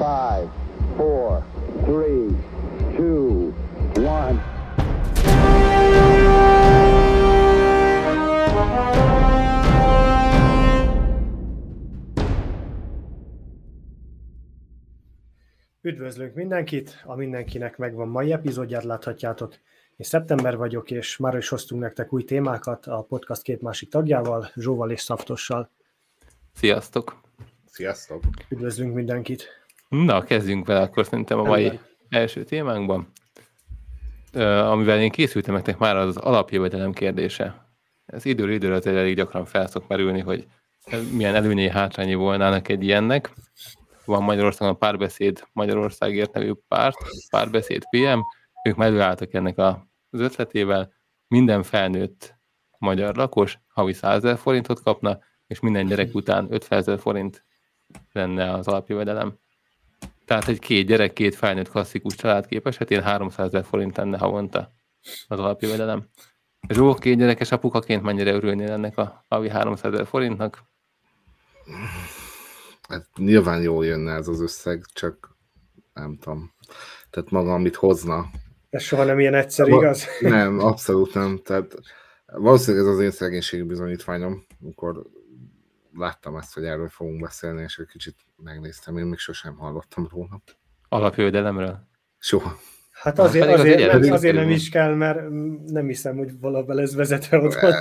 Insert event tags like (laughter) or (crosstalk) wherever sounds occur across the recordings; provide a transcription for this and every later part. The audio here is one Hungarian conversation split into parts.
Five, four, three, two, one. Üdvözlünk mindenkit, a mindenkinek megvan mai epizódját láthatjátok. Én szeptember vagyok, és már is hoztunk nektek új témákat a podcast két másik tagjával, Zsóval és Szaftossal. Sziasztok! Sziasztok! Üdvözlünk mindenkit! Na, kezdjünk vele akkor szerintem a mai Ember. első témánkban. Amivel én készültem nektek már az alapjövedelem kérdése. Ez időről időre azért elég gyakran felszok merülni, hogy milyen előnyei hátrányi volnának egy ilyennek. Van Magyarországon a Párbeszéd Magyarországért nevű párt, Párbeszéd PM, ők előálltak ennek az ötletével, minden felnőtt magyar lakos havi 100 forintot kapna, és minden gyerek után 50 ezer forint lenne az alapjövedelem. Tehát egy két gyerek, két felnőtt klasszikus családkép esetén 300 ezer forint lenne havonta az alapjövedelem. Zsó, két gyerekes apukaként mennyire örülnél ennek a havi 300 ezer forintnak? Hát nyilván jól jönne ez az összeg, csak nem tudom. Tehát maga, amit hozna. Ez soha nem ilyen egyszer, igaz? Nem, abszolút nem. Tehát valószínűleg ez az én szegénység bizonyítványom, amikor láttam ezt, hogy erről fogunk beszélni, és egy kicsit megnéztem, én még sosem hallottam róla. Alapjövedelemről? Soha. Hát azért, hát azért, azért, nem, azért nem is kell, mert nem hiszem, hogy valahol ez vezetve otthon.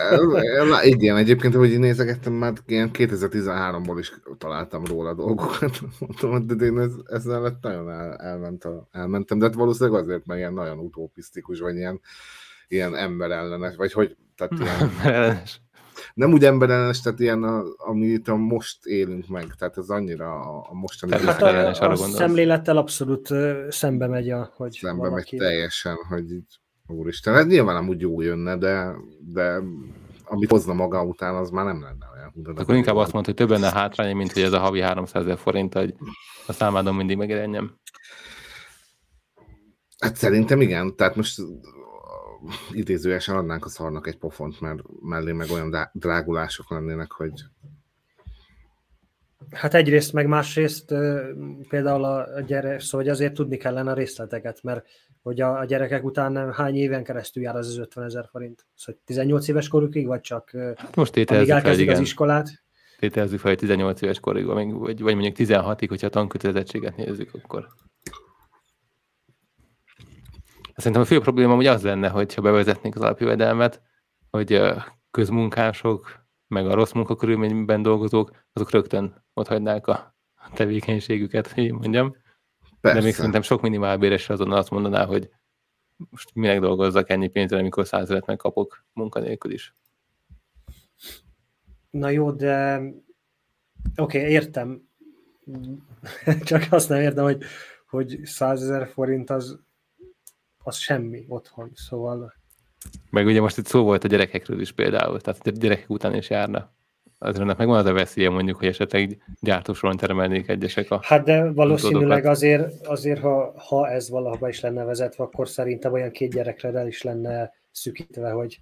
Igen, egyébként, hogy nézegettem, már ilyen 2013-ból is találtam róla dolgokat. (laughs) Mondtam, de én ez, ezzel nagyon el, elment a, elmentem, de hát valószínűleg azért, mert ilyen nagyon utopisztikus, vagy ilyen, ilyen emberellenes, vagy hogy, tehát (laughs) ilyen, nem úgy emberellenes, tehát ilyen, a, amit a most élünk meg, tehát ez annyira a, a mostani... Tehát a, a, a szemlélettel abszolút szembe megy, a, hogy Szembe valaki... megy teljesen, hogy így, úristen, hát nyilván nem úgy jó jönne, de, de amit hozna maga után, az már nem lenne olyan. De Akkor inkább azt mondta, hogy több lenne hátránya, mint hogy ez a havi 300 ezer forint, hogy a számádon mindig megjelenjem. Hát szerintem igen, tehát most idézőesen adnánk a szarnak egy pofont, mert mellé meg olyan drágulások lennének, hogy Hát egyrészt, meg másrészt például a gyerek, szóval hogy azért tudni kellene a részleteket, mert hogy a, a gyerekek után hány éven keresztül jár az az 50 ezer forint? Szóval 18 éves korukig, vagy csak hát most amíg elkezdik fel, az iskolát? Tételezzük fel, hogy 18 éves korig, vagy, vagy mondjuk 16-ig, hogyha a tankötelezettséget nézzük, akkor Szerintem a fő probléma hogy az lenne, hogyha bevezetnénk az alapjövedelmet, hogy közmunkások, meg a rossz munkakörülményben dolgozók, azok rögtön ott hagynák a tevékenységüket, hogy így mondjam. Persze. De még szerintem sok minimálbéres azonnal azt mondaná, hogy most minek dolgozzak ennyi pénzre, amikor százelet megkapok munkanélkül is. Na jó, de oké, okay, értem. Csak azt nem értem, hogy, hogy 100 ezer forint az az semmi otthon, szóval... Meg ugye most itt szó volt a gyerekekről is például, tehát a gyerekek után is járna. Azért megvan az a veszélye mondjuk, hogy esetleg gyártósoron termelnék egyesek a Hát de valószínűleg azért, azért ha, ha ez valahova is lenne vezetve, akkor szerintem olyan két gyerekre el is lenne szükítve, hogy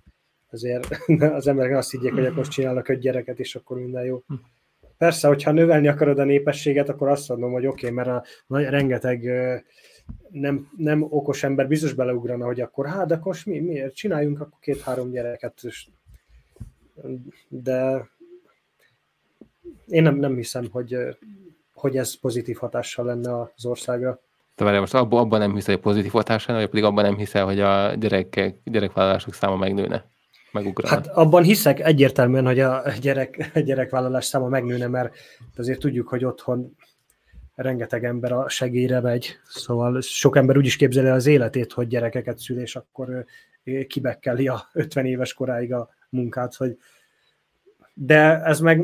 azért (laughs) az emberek azt higgyék, hogy akkor csinálnak öt gyereket, és akkor minden jó. Persze, hogyha növelni akarod a népességet, akkor azt mondom, hogy oké, okay, mert a, rengeteg nem, nem okos ember biztos beleugrana, hogy akkor hát, de akkor mi, miért csináljunk akkor két-három gyereket, és, de én nem, nem hiszem, hogy, hogy ez pozitív hatással lenne az országra. De várjál, most abban, abban nem hiszel, hogy pozitív hatással, vagy pedig abban nem hiszel, hogy a gyerekek, gyerekvállalások száma megnőne? Megugrana. Hát abban hiszek egyértelműen, hogy a gyerek, gyerekvállalás száma megnőne, mert azért tudjuk, hogy otthon rengeteg ember a segélyre megy, szóval sok ember úgy is képzeli az életét, hogy gyerekeket szül, és akkor kibekkeli a 50 éves koráig a munkát, hogy de ez meg,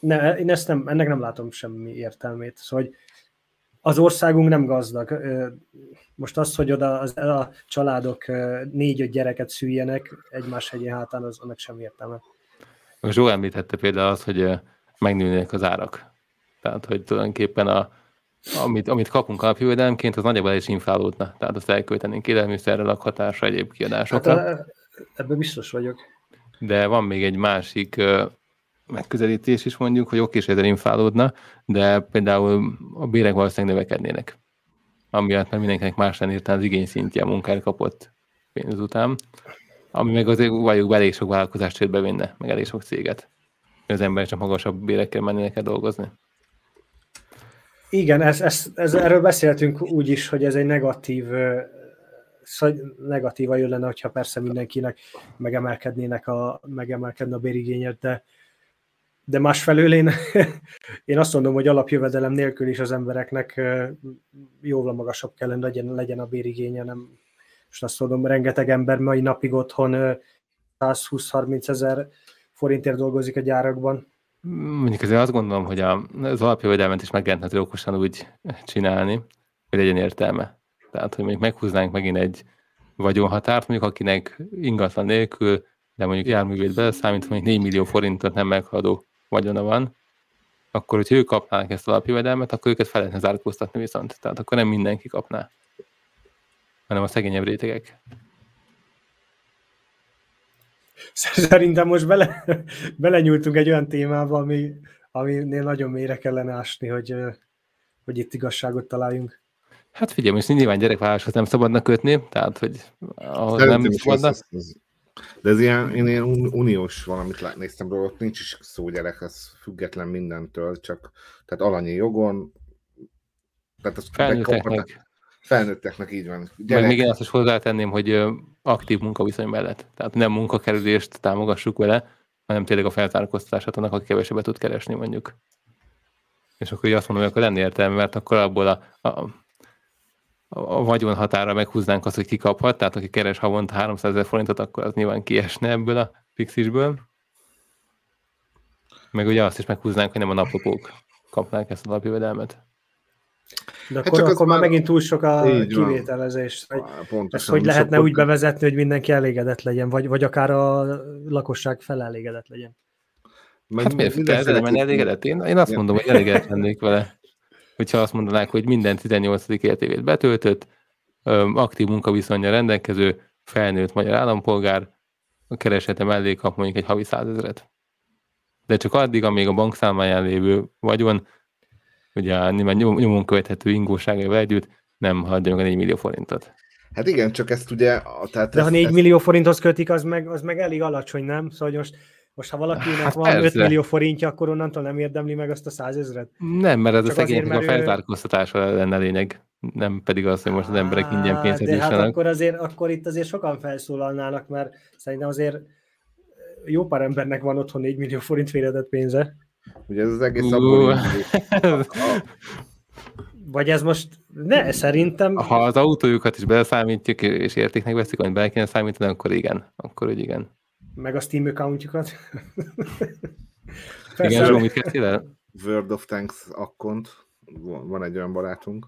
ne, én ezt nem, ennek nem látom semmi értelmét. Szóval hogy az országunk nem gazdag. Most az, hogy oda az, a családok négy-öt gyereket szüljenek egymás hegyi hátán, az annak sem értelme. Zsó említette például azt, hogy megnőnek az árak. Tehát, hogy tulajdonképpen a, amit, amit kapunk alapjövedelemként, az nagyjából is inflálódna. Tehát azt elköltenénk élelmiszerre, lakhatásra, egyéb kiadásokra. Hát ebben biztos vagyok. De van még egy másik megközelítés is mondjuk, hogy oké, és inflálódna, de például a bérek valószínűleg növekednének. Amiatt, mert mindenkinek más lenne az igény szintje a munkára kapott pénz után. Ami meg azért valljuk be elég sok vállalkozást csődbe vinne, meg elég sok céget. Az ember csak magasabb bérekkel mennének el dolgozni. Igen, ez, ez, ez, erről beszéltünk úgy is, hogy ez egy negatív szóval negatíva jön lenne, hogyha persze mindenkinek megemelkednének a, megemelkedne a bérigényet, de, de másfelől én, (laughs) én azt mondom, hogy alapjövedelem nélkül is az embereknek jóval magasabb kellene legyen, legyen a bérigénye, nem, és azt mondom, rengeteg ember mai napig otthon 120-30 ezer forintért dolgozik a gyárakban. Mondjuk azért azt gondolom, hogy az alapjövedelmet is meg lehetne okosan úgy csinálni, hogy legyen értelme. Tehát, hogy mondjuk meghúznánk megint egy vagyonhatárt, mondjuk akinek ingatlan nélkül, de mondjuk járművét beleszámít, mondjuk 4 millió forintot nem meghaladó vagyona van, akkor, hogyha ők kapnák ezt a alapjövedelmet, akkor őket fel lehetne zárkóztatni viszont. Tehát akkor nem mindenki kapná, hanem a szegényebb rétegek. (laughs) Szerintem most bele, belenyúltunk egy olyan témába, ami, aminél nagyon mélyre kellene ásni, hogy, hogy itt igazságot találjunk. Hát figyelj, most nyilván gyerekvállaláshoz nem szabadna kötni, tehát hogy ahhoz nem szabadna. Az, az, de ez ilyen, én ilyen uniós valamit néztem róla, ott nincs is szó gyerek, az független mindentől, csak tehát alanyi jogon, tehát az felnőtteknek. Felnőtteknek így van. Gyerek. Meg még azt is hozzátenném, hogy aktív munkaviszony mellett. Tehát nem munkakerülést támogassuk vele, hanem tényleg a feltárkoztatását annak, aki kevesebbet tud keresni mondjuk. És akkor így azt mondom, hogy akkor lenne értelme, mert akkor abból a, a a vagyon határa meghúznánk azt, hogy ki kaphat, tehát aki keres havonta 300 ezer forintot, akkor az nyilván kiesne ebből a fixisből. Meg ugye azt is meghúznánk, hogy nem a naplopók kapnánk ezt a alapjövedelmet. De hát akkor, hát akkor már megint túl sok a kivételezés. Hogy ezt hogy lehetne úgy bevezetni, hogy mindenki elégedett legyen, vagy, vagy akár a lakosság felelégedett legyen? Meg hát miért kell ezzel menni elégedett? Én, én azt mondom, hogy elégedett lennék vele hogyha azt mondanák, hogy minden 18. életévét betöltött, aktív munkaviszonyra rendelkező, felnőtt magyar állampolgár, a keresete mellé kap mondjuk egy havi százezret. De csak addig, amíg a bankszámláján lévő vagyon, ugye nyilván nyomon követhető ingóságával együtt nem hagyja meg a 4 millió forintot. Hát igen, csak ezt ugye... Tehát De ezt, ha 4 ezt... millió forinthoz kötik, az meg, az meg elég alacsony, nem? Szóval most most ha valakinek hát van persze. 5 millió forintja, akkor onnantól nem érdemli meg azt a százezret? Nem, mert ez Csak a szegénynek a feltárkóztatása lenne lényeg, nem pedig az, hogy most az emberek ingyen pénzt De hát akkor, azért, akkor itt azért sokan felszólalnának, mert szerintem azért jó pár embernek van otthon 4 millió forint félredett pénze. Ugye ez az egész abból (laughs) Vagy ez most, ne, szerintem... Ha az autójukat is beleszámítjuk, és értéknek veszik, amit bele kéne számítani, akkor igen. Akkor úgy igen meg a Steam accountjukat. Igen, Zsó, mit kezdtél World of Tanks akkont, van egy olyan barátunk.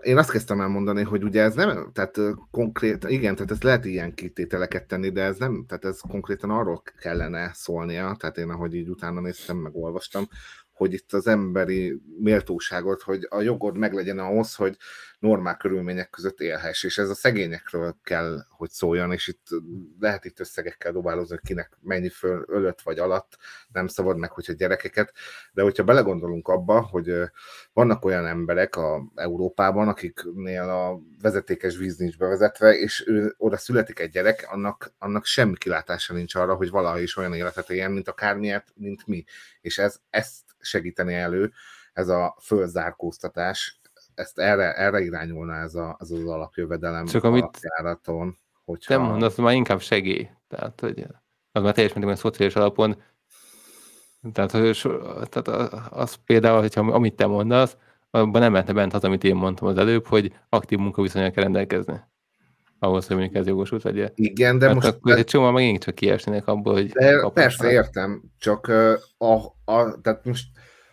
Én azt kezdtem el mondani, hogy ugye ez nem, tehát konkrét, igen, tehát ezt lehet ilyen kitételeket tenni, de ez nem, tehát ez konkrétan arról kellene szólnia, tehát én ahogy így utána néztem, meg olvastam, hogy itt az emberi méltóságot, hogy a jogod meglegyen ahhoz, hogy normál körülmények között élhess, és ez a szegényekről kell, hogy szóljon, és itt lehet itt összegekkel dobálozni, hogy kinek mennyi föl, ölött vagy alatt, nem szabad meg, hogyha gyerekeket, de hogyha belegondolunk abba, hogy vannak olyan emberek a Európában, akiknél a vezetékes víz nincs bevezetve, és ő, oda születik egy gyerek, annak, annak semmi kilátása nincs arra, hogy valaha is olyan életet éljen, mint akármilyet, mint mi. És ez, ezt segíteni elő, ez a fölzárkóztatás, ezt erre, erre irányulna ez, a, ez az alapjövedelem Csak amit járaton. Hogyha... Te mondasz, már inkább segély. Tehát, hogy az már teljes mértékben szociális alapon. Tehát, hogy, tehát az például, hogyha amit te mondasz, abban nem lehetne bent az, amit én mondtam az előbb, hogy aktív munkaviszonyok kell rendelkezni. Ahhoz, hogy mondjuk ez jogosult legyen. Igen, de Mert most... Akkor egy csomó megint csak kiesnének abból, hogy... De persze, értem, csak a, a, tehát most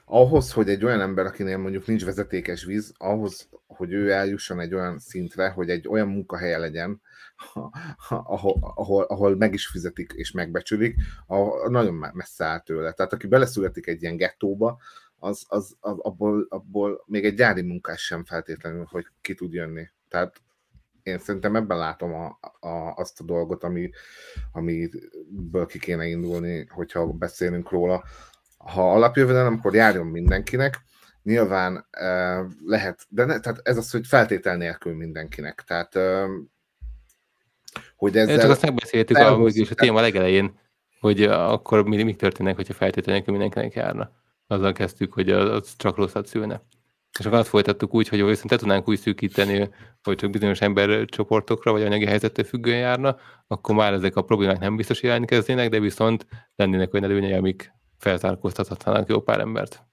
ahhoz, hogy egy olyan ember, akinél mondjuk nincs vezetékes víz, ahhoz, hogy ő eljusson egy olyan szintre, hogy egy olyan munkahelye legyen, ahol, ahol, ahol meg is fizetik és megbecsülik, ahol nagyon messze áll tőle. Tehát aki beleszületik egy ilyen gettóba, az, az abból, abból még egy gyári munkás sem feltétlenül, hogy ki tud jönni. Tehát én szerintem ebben látom a, a, azt a dolgot, ami, amiből ki kéne indulni, hogyha beszélünk róla. Ha alapjövedelem, akkor járjon mindenkinek, nyilván uh, lehet, de ne, tehát ez az, hogy feltétel nélkül mindenkinek. Tehát, uh, hogy ezzel... Csak azt megbeszéltük a, a téma legelején, hogy akkor mi, mi történnek, hogyha feltétel nélkül mindenkinek járna. Azzal kezdtük, hogy az csak rosszat szülne. És akkor azt folytattuk úgy, hogy viszont te tudnánk úgy szűkíteni, hogy csak bizonyos embercsoportokra vagy anyagi helyzettől függően járna, akkor már ezek a problémák nem biztos jelentkeznének, de viszont lennének olyan előnyei, amik feltárkóztathatnának jó pár embert.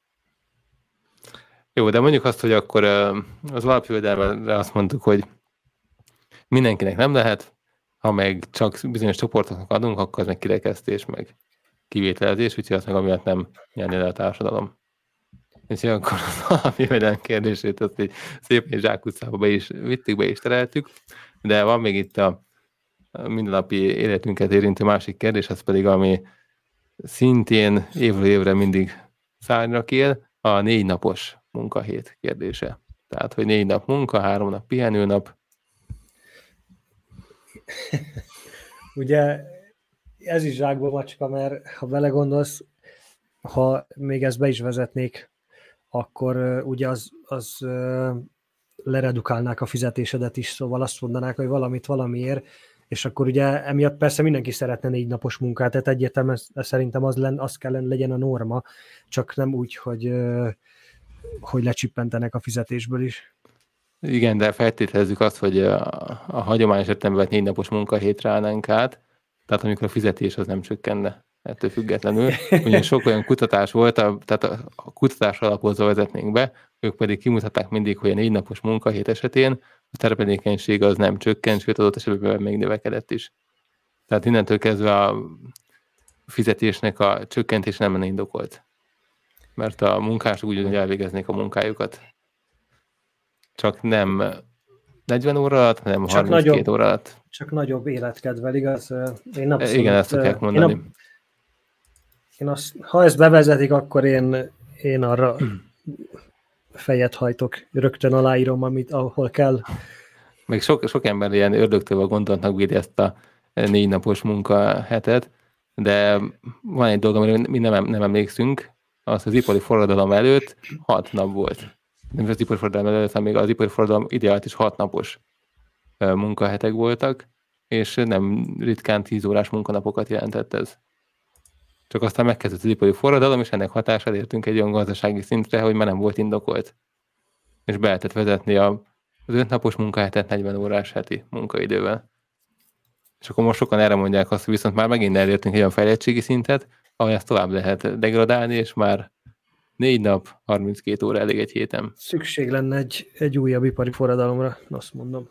Jó, de mondjuk azt, hogy akkor az alapjövedelmre azt mondtuk, hogy mindenkinek nem lehet, ha meg csak bizonyos csoportoknak adunk, akkor az meg kirekesztés, meg kivételezés, úgyhogy azt meg amiatt nem nyerni le a társadalom. És akkor az alapjövedelem kérdését azt így szépen zsákutcába be is vittük, be is tereltük, de van még itt a mindennapi életünket érintő másik kérdés, az pedig, ami szintén évről évre mindig szárnyra kél, a négy napos munkahét kérdése. Tehát, hogy négy nap munka, három nap pihenőnap. (laughs) Ugye ez is zsákba macska, mert ha belegondolsz, ha még ezt be is vezetnék, akkor ugye az, az leredukálnák a fizetésedet is, szóval azt mondanák, hogy valamit valamiért, és akkor ugye emiatt persze mindenki szeretne négy napos munkát, tehát egyértelműen szerintem az, len, az kellene legyen a norma, csak nem úgy, hogy hogy lecsippentenek a fizetésből is. Igen, de feltételezzük azt, hogy a, a hagyományos értelemben négy napos munkahétre állnánk át, tehát amikor a fizetés az nem csökkenne ettől függetlenül. Ugye sok olyan kutatás volt, a, tehát a kutatás alapozva vezetnénk be, ők pedig kimutatták mindig, hogy a négy napos munkahét esetén a termelékenység az nem csökkent, sőt adott esetben még növekedett is. Tehát innentől kezdve a fizetésnek a csökkentés nem lenne indokolt mert a munkások úgy elvégeznék a munkájukat. Csak nem 40 óra alatt, hanem csak 32 nagyobb, óra alatt. Csak nagyobb életkedvel, igaz? Én abszolút, Igen, ezt szokják mondani. Én, a, én azt, ha ezt bevezetik, akkor én, én arra fejet hajtok, rögtön aláírom, amit, ahol kell. Még sok, sok ember ilyen ördögtől gondolatnak védi ezt a négy napos munkahetet, de van egy dolog, amire mi nem, nem emlékszünk, az az ipari forradalom előtt hat nap volt. Nem az ipari forradalom előtt, hanem még az ipari forradalom ideált is hat napos munkahetek voltak, és nem ritkán tíz órás munkanapokat jelentett ez. Csak aztán megkezdett az ipari forradalom, és ennek hatására értünk egy olyan gazdasági szintre, hogy már nem volt indokolt. És be lehetett vezetni a, az öt napos munkahetet 40 órás heti munkaidővel. És akkor most sokan erre mondják azt, hogy viszont már megint elértünk egy olyan fejlettségi szintet, ahol ezt tovább lehet degradálni, és már négy nap, 32 óra elég egy héten. Szükség lenne egy, egy újabb ipari forradalomra, azt mondom.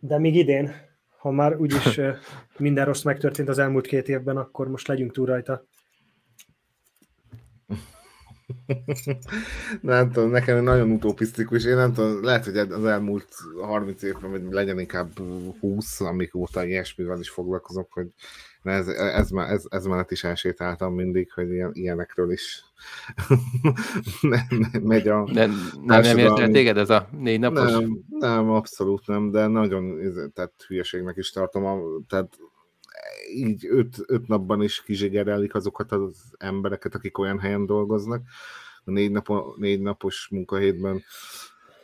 De még idén, ha már úgyis (laughs) minden rossz megtörtént az elmúlt két évben, akkor most legyünk túl rajta. (laughs) nem tudom, nekem nagyon utopisztikus, én nem tudom, lehet, hogy az elmúlt 30 évben, vagy legyen inkább 20, amik óta ilyesmivel is foglalkozok, hogy ez, ez, ez, ez mellett is elsétáltam mindig, hogy ilyen, ilyenekről is (laughs) megy a... De nem, nem érte téged ez a négy napos? Nem, nem, abszolút nem, de nagyon tehát hülyeségnek is tartom. A, tehát így öt, öt napban is kizsigerelik azokat az embereket, akik olyan helyen dolgoznak. A négy, napo, négy napos munkahétben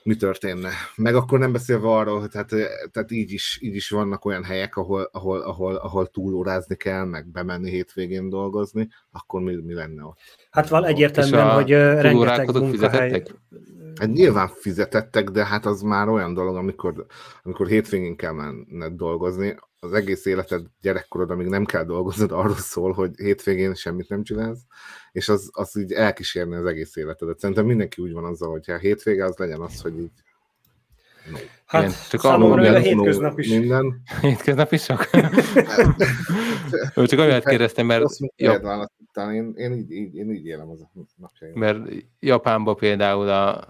mi történne. Meg akkor nem beszélve arról, hogy tehát, tehát így, is, így is vannak olyan helyek, ahol, ahol, ahol, ahol túlórázni kell, meg bemenni hétvégén dolgozni, akkor mi, mi lenne ott? Hát van egyértelműen, hogy rengeteg munkahely... Hát nyilván fizetettek, de hát az már olyan dolog, amikor, amikor hétvégén kell menned dolgozni, az egész életed gyerekkorod, amíg nem kell dolgoznod, arról szól, hogy hétvégén semmit nem csinálsz, és az, az így elkísérni az egész életedet. Szerintem mindenki úgy van azzal, hogy a hétvége az legyen az, hogy így No. Hát csak számomra a hétköznap is. Minden. Hétköznap is csak? csak amiatt kérdeztem, mert... Ja. Én, én, így, így, én így élem az a napjaim. Mert Japánban például a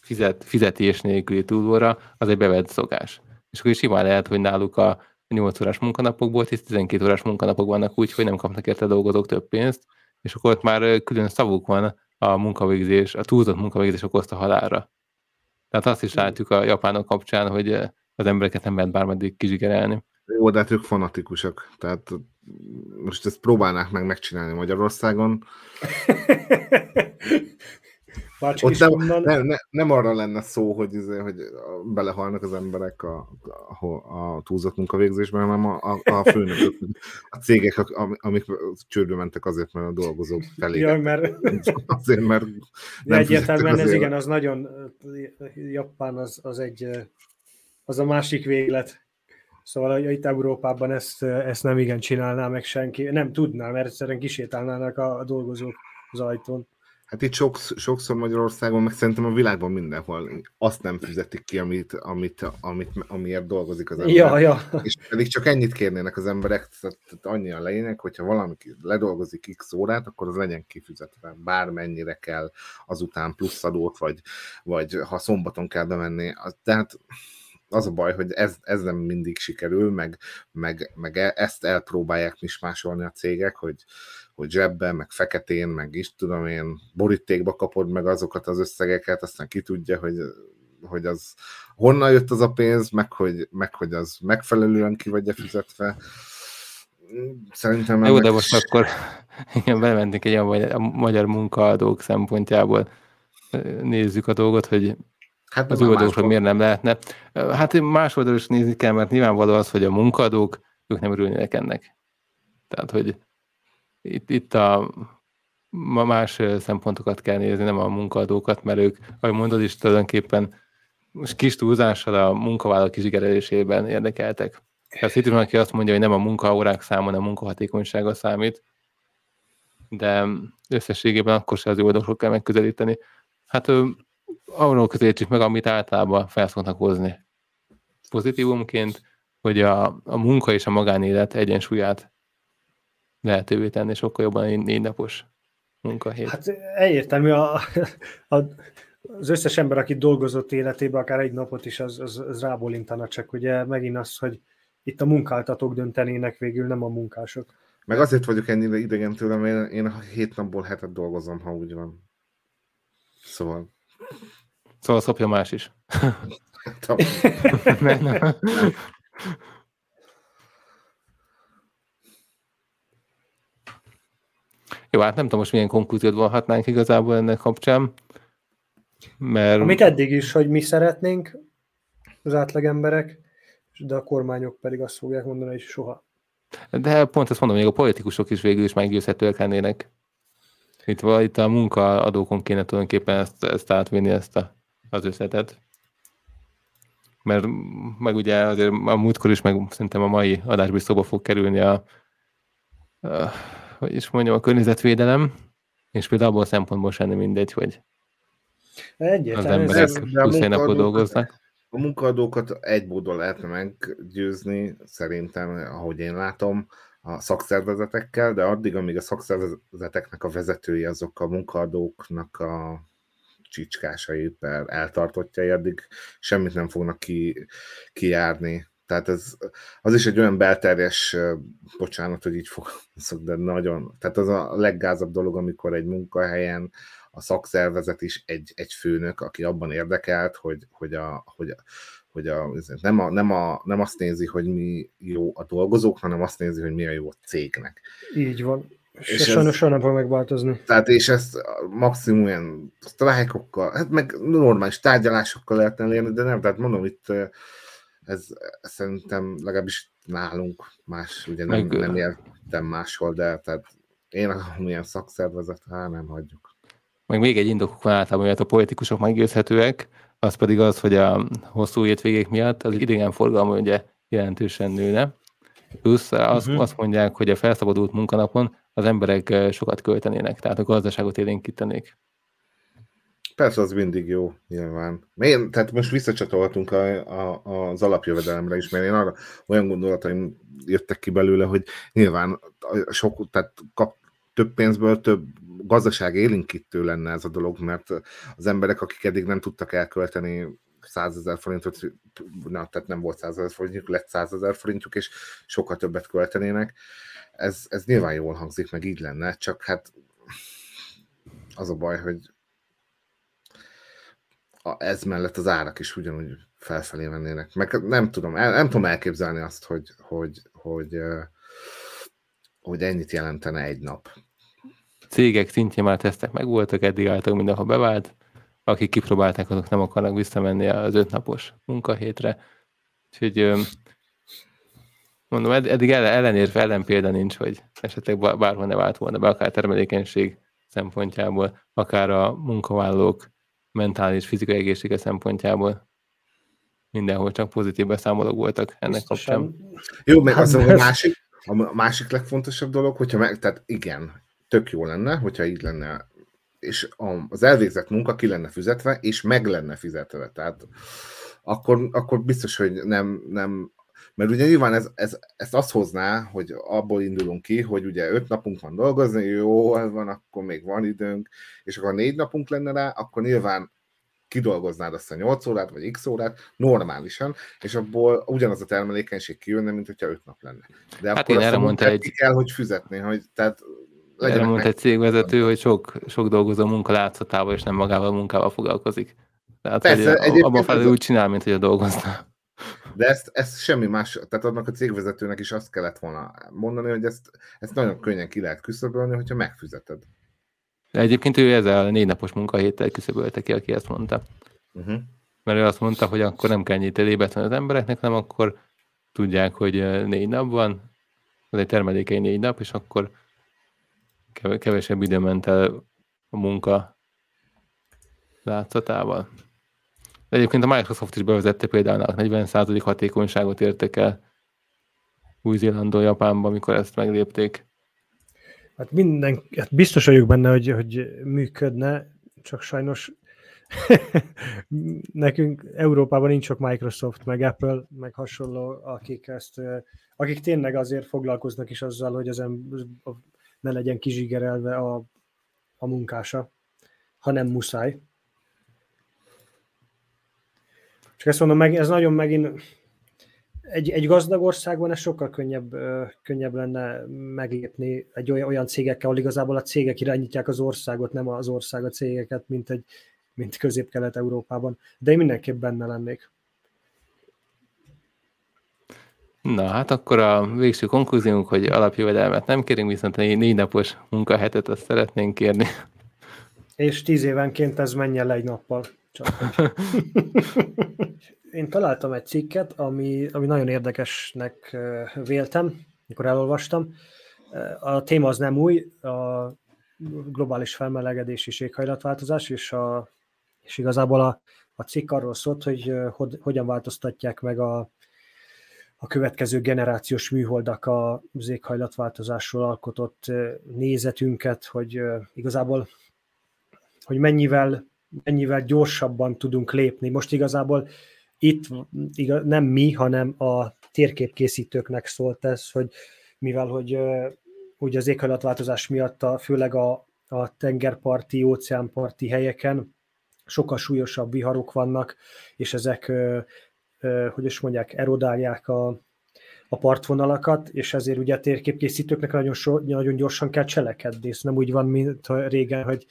fizet, fizetés nélküli túlóra az egy bevett szokás. És akkor is simán lehet, hogy náluk a 8 órás munkanapokból 10-12 órás munkanapok vannak úgy, hogy nem kapnak érte dolgozók több pénzt, és akkor ott már külön szavuk van a munkavégzés, a túlzott munkavégzés okozta halára. Tehát azt is látjuk a japánok kapcsán, hogy az embereket nem lehet bármeddig kizsigerelni. Jó, de hát ők fanatikusak. Tehát most ezt próbálnák meg megcsinálni Magyarországon. (laughs) Ott nem, nem, nem, nem, arra lenne szó, hogy, izé, hogy belehalnak az emberek a, a, a túlzott munkavégzésben, hanem a, a, a főnökök, a cégek, amik csődbe mentek azért, mert a dolgozók felé. Ja, mert... Azért, mert nem egyértelműen ez igen, az nagyon Japán az, az egy az a másik véglet. Szóval hogy itt Európában ezt, ezt nem igen csinálná meg senki. Nem tudná, mert egyszerűen kisétálnának a dolgozók az ajtón. Hát itt sok, sokszor Magyarországon, meg szerintem a világban mindenhol azt nem fizetik ki, amit, amit, amit, amiért dolgozik az ember. Ja, ja. És pedig csak ennyit kérnének az emberek, tehát annyian lényeg, hogyha valami ledolgozik x órát, akkor az legyen kifizetve. Bármennyire kell azután plusz adót, vagy, vagy ha szombaton kell bemenni. Tehát az a baj, hogy ez, ez nem mindig sikerül, meg, meg, meg e, ezt elpróbálják mismásolni a cégek, hogy, hogy zsebben, meg feketén, meg is tudom én, borítékba kapod meg azokat az összegeket, aztán ki tudja, hogy, hogy az honnan jött az a pénz, meg hogy, meg hogy az megfelelően ki vagy fizetve. Szerintem... Jó, ennek... de most akkor igen, belementünk egy olyan a magyar munkaadók szempontjából nézzük a dolgot, hogy Hát az oldalról miért nem lehetne. Hát más oldalról is nézni kell, mert nyilvánvaló az, hogy a munkadók, ők nem örülnének ennek. Tehát, hogy itt, itt a más szempontokat kell nézni, nem a munkadókat, mert ők, ahogy mondod is, tulajdonképpen most kis túlzással a munkavállalók kizsigerelésében érdekeltek. Tehát itt van, aki azt mondja, hogy nem a munkaórák száma, hanem a munkahatékonysága számít, de összességében akkor se az oldalról kell megközelíteni. Hát arról közelítsük meg, amit általában felszoknak hozni. Pozitívumként, hogy a, a munka és a magánélet egyensúlyát lehetővé tenni sokkal jobban egy négy napos munkahét. Hát egyértelmű, a, a, az összes ember, aki dolgozott életében, akár egy napot is, az, az, az rábólintana, csak ugye megint az, hogy itt a munkáltatók döntenének végül, nem a munkások. Meg azért vagyok ennyire idegen tőlem, én, én hét napból hetet dolgozom, ha úgy van. Szóval Szóval szopja más is. (laughs) (laughs) (laughs) Jó, hát nem tudom most milyen konklúziót vonhatnánk igazából ennek kapcsán. Mert... Amit eddig is, hogy mi szeretnénk, az átlagemberek, de a kormányok pedig azt fogják mondani, hogy soha. De pont ezt mondom, hogy a politikusok is végül is meggyőzhetőek lennének. Itt, itt a munkaadókon kéne tulajdonképpen ezt, ezt átvinni, ezt a az összetet. Mert meg ugye azért a múltkor is, meg szerintem a mai adásban is szóba fog kerülni a, a hogy is mondjam, a környezetvédelem, és például abból a szempontból sem mindegy, hogy Egyetlen, az emberek egy napot dolgoznak. A munkaadókat egy módon lehetne meggyőzni, szerintem, ahogy én látom, a szakszervezetekkel, de addig, amíg a szakszervezeteknek a vezetői azok a munkaadóknak a csicskásai per eltartottjai, addig semmit nem fognak ki, kijárni. Tehát ez, az is egy olyan belterjes, bocsánat, hogy így fogalmazok, de nagyon, tehát az a leggázabb dolog, amikor egy munkahelyen a szakszervezet is egy, egy főnök, aki abban érdekelt, hogy, hogy, a, hogy, hogy a, nem, a, nem, a, nem azt nézi, hogy mi jó a dolgozók, hanem azt nézi, hogy mi a jó a cégnek. Így van. És, és sajnos soha nem fog megváltozni. Tehát és ezt maximum ilyen sztrájkokkal, hát meg normális tárgyalásokkal lehetne elérni, de nem, tehát mondom itt ez, szerintem legalábbis nálunk más, ugye nem, meg, nem értem máshol, de tehát én milyen szakszervezet, hát nem hagyjuk. Meg még egy indokuk van általában, hogy a politikusok meggyőzhetőek, az pedig az, hogy a hosszú hétvégék miatt az idegenforgalma ugye jelentősen nőne. Plusz azt, uh-huh. azt mondják, hogy a felszabadult munkanapon az emberek sokat költenének, tehát a gazdaságot élénkítenék. Persze, az mindig jó, nyilván. Én, tehát most visszacsatolhatunk a, a, az alapjövedelemre is, mert én arra olyan gondolataim jöttek ki belőle, hogy nyilván sok, tehát kap több pénzből több gazdaság élinkítő lenne ez a dolog, mert az emberek, akik eddig nem tudtak elkölteni 100 ezer forintot, na, tehát nem volt 100 ezer forintjuk, lett 100 ezer forintjuk, és sokkal többet költenének. Ez, ez nyilván jól hangzik, meg így lenne, csak hát az a baj, hogy a, ez mellett az árak is ugyanúgy felfelé mennének. Meg nem tudom, el, nem tudom elképzelni azt, hogy, hogy, hogy, hogy ennyit jelentene egy nap. Cégek szintjén már tesztek meg voltak, eddig álltak mindenhol bevált, akik kipróbálták, azok nem akarnak visszamenni az ötnapos munkahétre. Úgyhogy mondom, eddig ellenérve ellen példa nincs, hogy esetleg bárhol ne vált volna be, akár termelékenység szempontjából, akár a munkavállalók mentális, fizikai egészsége szempontjából. Mindenhol csak pozitív beszámolók voltak ennek kapcsán. Jó, meg az a másik, a másik legfontosabb dolog, hogyha meg, tehát igen, tök jó lenne, hogyha így lenne, és az elvégzett munka ki lenne fizetve, és meg lenne fizetve. Tehát akkor, akkor biztos, hogy nem, nem mert ugye nyilván ez, ez, ezt azt hozná, hogy abból indulunk ki, hogy ugye öt napunk van dolgozni, jó, van, akkor még van időnk, és akkor négy napunk lenne rá, akkor nyilván kidolgoznád azt a 8 órát, vagy x órát normálisan, és abból ugyanaz a termelékenység kijönne, mint hogyha 5 nap lenne. De hát akkor én erre mondta egy... kell, hogy fizetni, hogy tehát erre mondta egy cégvezető, hogy sok, sok dolgozó munka látszatával, és nem magával a munkával foglalkozik. Tehát, Persze, hogy abban felé úgy csinál, mint hogy a dolgozna. De ezt, ezt semmi más, tehát annak a cégvezetőnek is azt kellett volna mondani, hogy ezt, ezt nagyon könnyen ki lehet küszöbölni, hogyha megfizeted. De egyébként ő ezzel a négy napos munkahéttel küszöbölte ki, aki ezt mondta. Uh-huh. Mert ő azt mondta, hogy akkor nem kell nyitélébet az embereknek, hanem akkor tudják, hogy négy nap van, az egy termelékeny négy nap, és akkor kevesebb idő ment el a munka látszatával. De egyébként a Microsoft is bevezette például a 40% hatékonyságot értek el Új-Zélandon, Japánban, amikor ezt meglépték. Hát minden, hát biztos vagyok benne, hogy, hogy működne, csak sajnos (laughs) nekünk Európában nincs sok Microsoft, meg Apple, meg hasonló, akik ezt, akik tényleg azért foglalkoznak is azzal, hogy ember ne legyen kizsigerelve a, a munkása, ha nem muszáj. Csak ezt mondom, meg, ez nagyon megint egy, egy gazdag országban ez sokkal könnyebb, könnyebb lenne meglépni egy olyan, olyan cégekkel, ahol igazából a cégek irányítják az országot, nem az ország a cégeket, mint, egy, mint közép-kelet-európában. De én mindenképp benne lennék. Na, hát akkor a végső konklúziónk, hogy alapjövedelmet nem kérünk, viszont egy négy napos munkahetet azt szeretnénk kérni. És tíz évenként ez menjen le egy nappal. Csak (laughs) Én találtam egy cikket, ami, ami nagyon érdekesnek véltem, mikor elolvastam. A téma az nem új, a globális felmelegedés és éghajlatváltozás, és, a, és igazából a, a cikk arról szólt, hogy hogyan változtatják meg a, a következő generációs műholdak az éghajlatváltozásról alkotott nézetünket, hogy igazából hogy mennyivel, mennyivel gyorsabban tudunk lépni. Most igazából itt igaz, nem mi, hanem a térképkészítőknek szólt ez, hogy mivel hogy ugye az éghajlatváltozás miatt a, főleg a, a tengerparti, óceánparti helyeken sokkal súlyosabb viharok vannak, és ezek, hogy is mondják, erodálják a, a partvonalakat, és ezért ugye a térképkészítőknek nagyon, so, nagyon gyorsan kell cselekedni. Ez nem úgy van, mint régen, hogy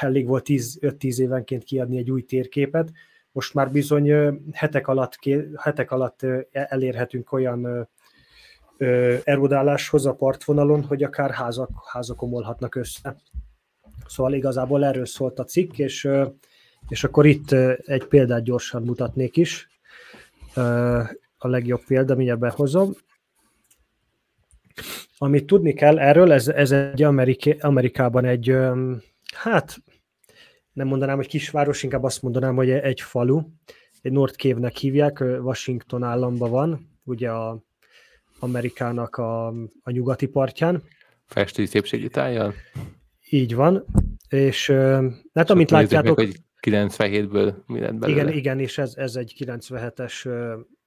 elég volt 5-10 évenként kiadni egy új térképet, most már bizony hetek alatt, hetek alatt elérhetünk olyan erodáláshoz a partvonalon, hogy akár házak, házak omolhatnak össze. Szóval igazából erről szólt a cikk, és, és akkor itt egy példát gyorsan mutatnék is. A legjobb példa, mindjárt behozom. Amit tudni kell erről, ez, ez egy Amerik- Amerikában egy, hát nem mondanám, hogy kisváros, inkább azt mondanám, hogy egy falu. Egy North Cave-nek hívják, Washington államban van, ugye a Amerikának a, a nyugati partján. Festői szépségi tájjal? Így van, és hát amit látjátok... Meg, hogy 97-ből mi lett belőle. Igen, igen, és ez, ez egy 97-es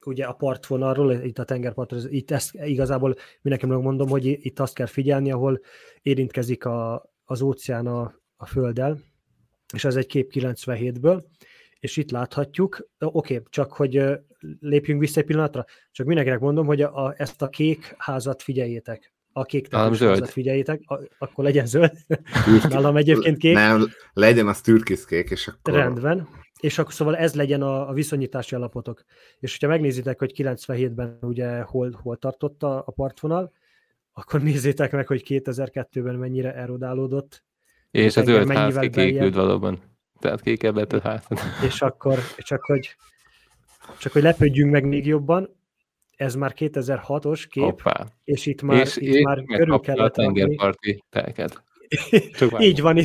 ugye a partvonalról, itt a tengerpartról, itt ezt igazából mindenkinek mondom, hogy itt azt kell figyelni, ahol érintkezik a, az óceán a, a földdel, és ez egy kép 97-ből, és itt láthatjuk, oké, okay, csak hogy lépjünk vissza egy pillanatra, csak mindenkinek mondom, hogy a, a, ezt a kék házat figyeljétek. A kék házat figyeljétek, a, akkor legyen zöld. (laughs) Nálam egyébként kék. Nem, legyen az türkisz kék, és akkor... Rendben. és akkor szóval ez legyen a, a viszonyítási alapotok. És hogyha megnézitek, hogy 97-ben ugye hol, hol tartott a, a partvonal, akkor nézzétek meg, hogy 2002-ben mennyire erodálódott. És a zöld ház kékült valóban. Tehát kékebbet a ház. És akkor, csak hogy, csak hogy lepődjünk meg még jobban, ez már 2006-os kép, Hoppá. és itt már, és itt már körül kellett a tengerparti telket. Így van,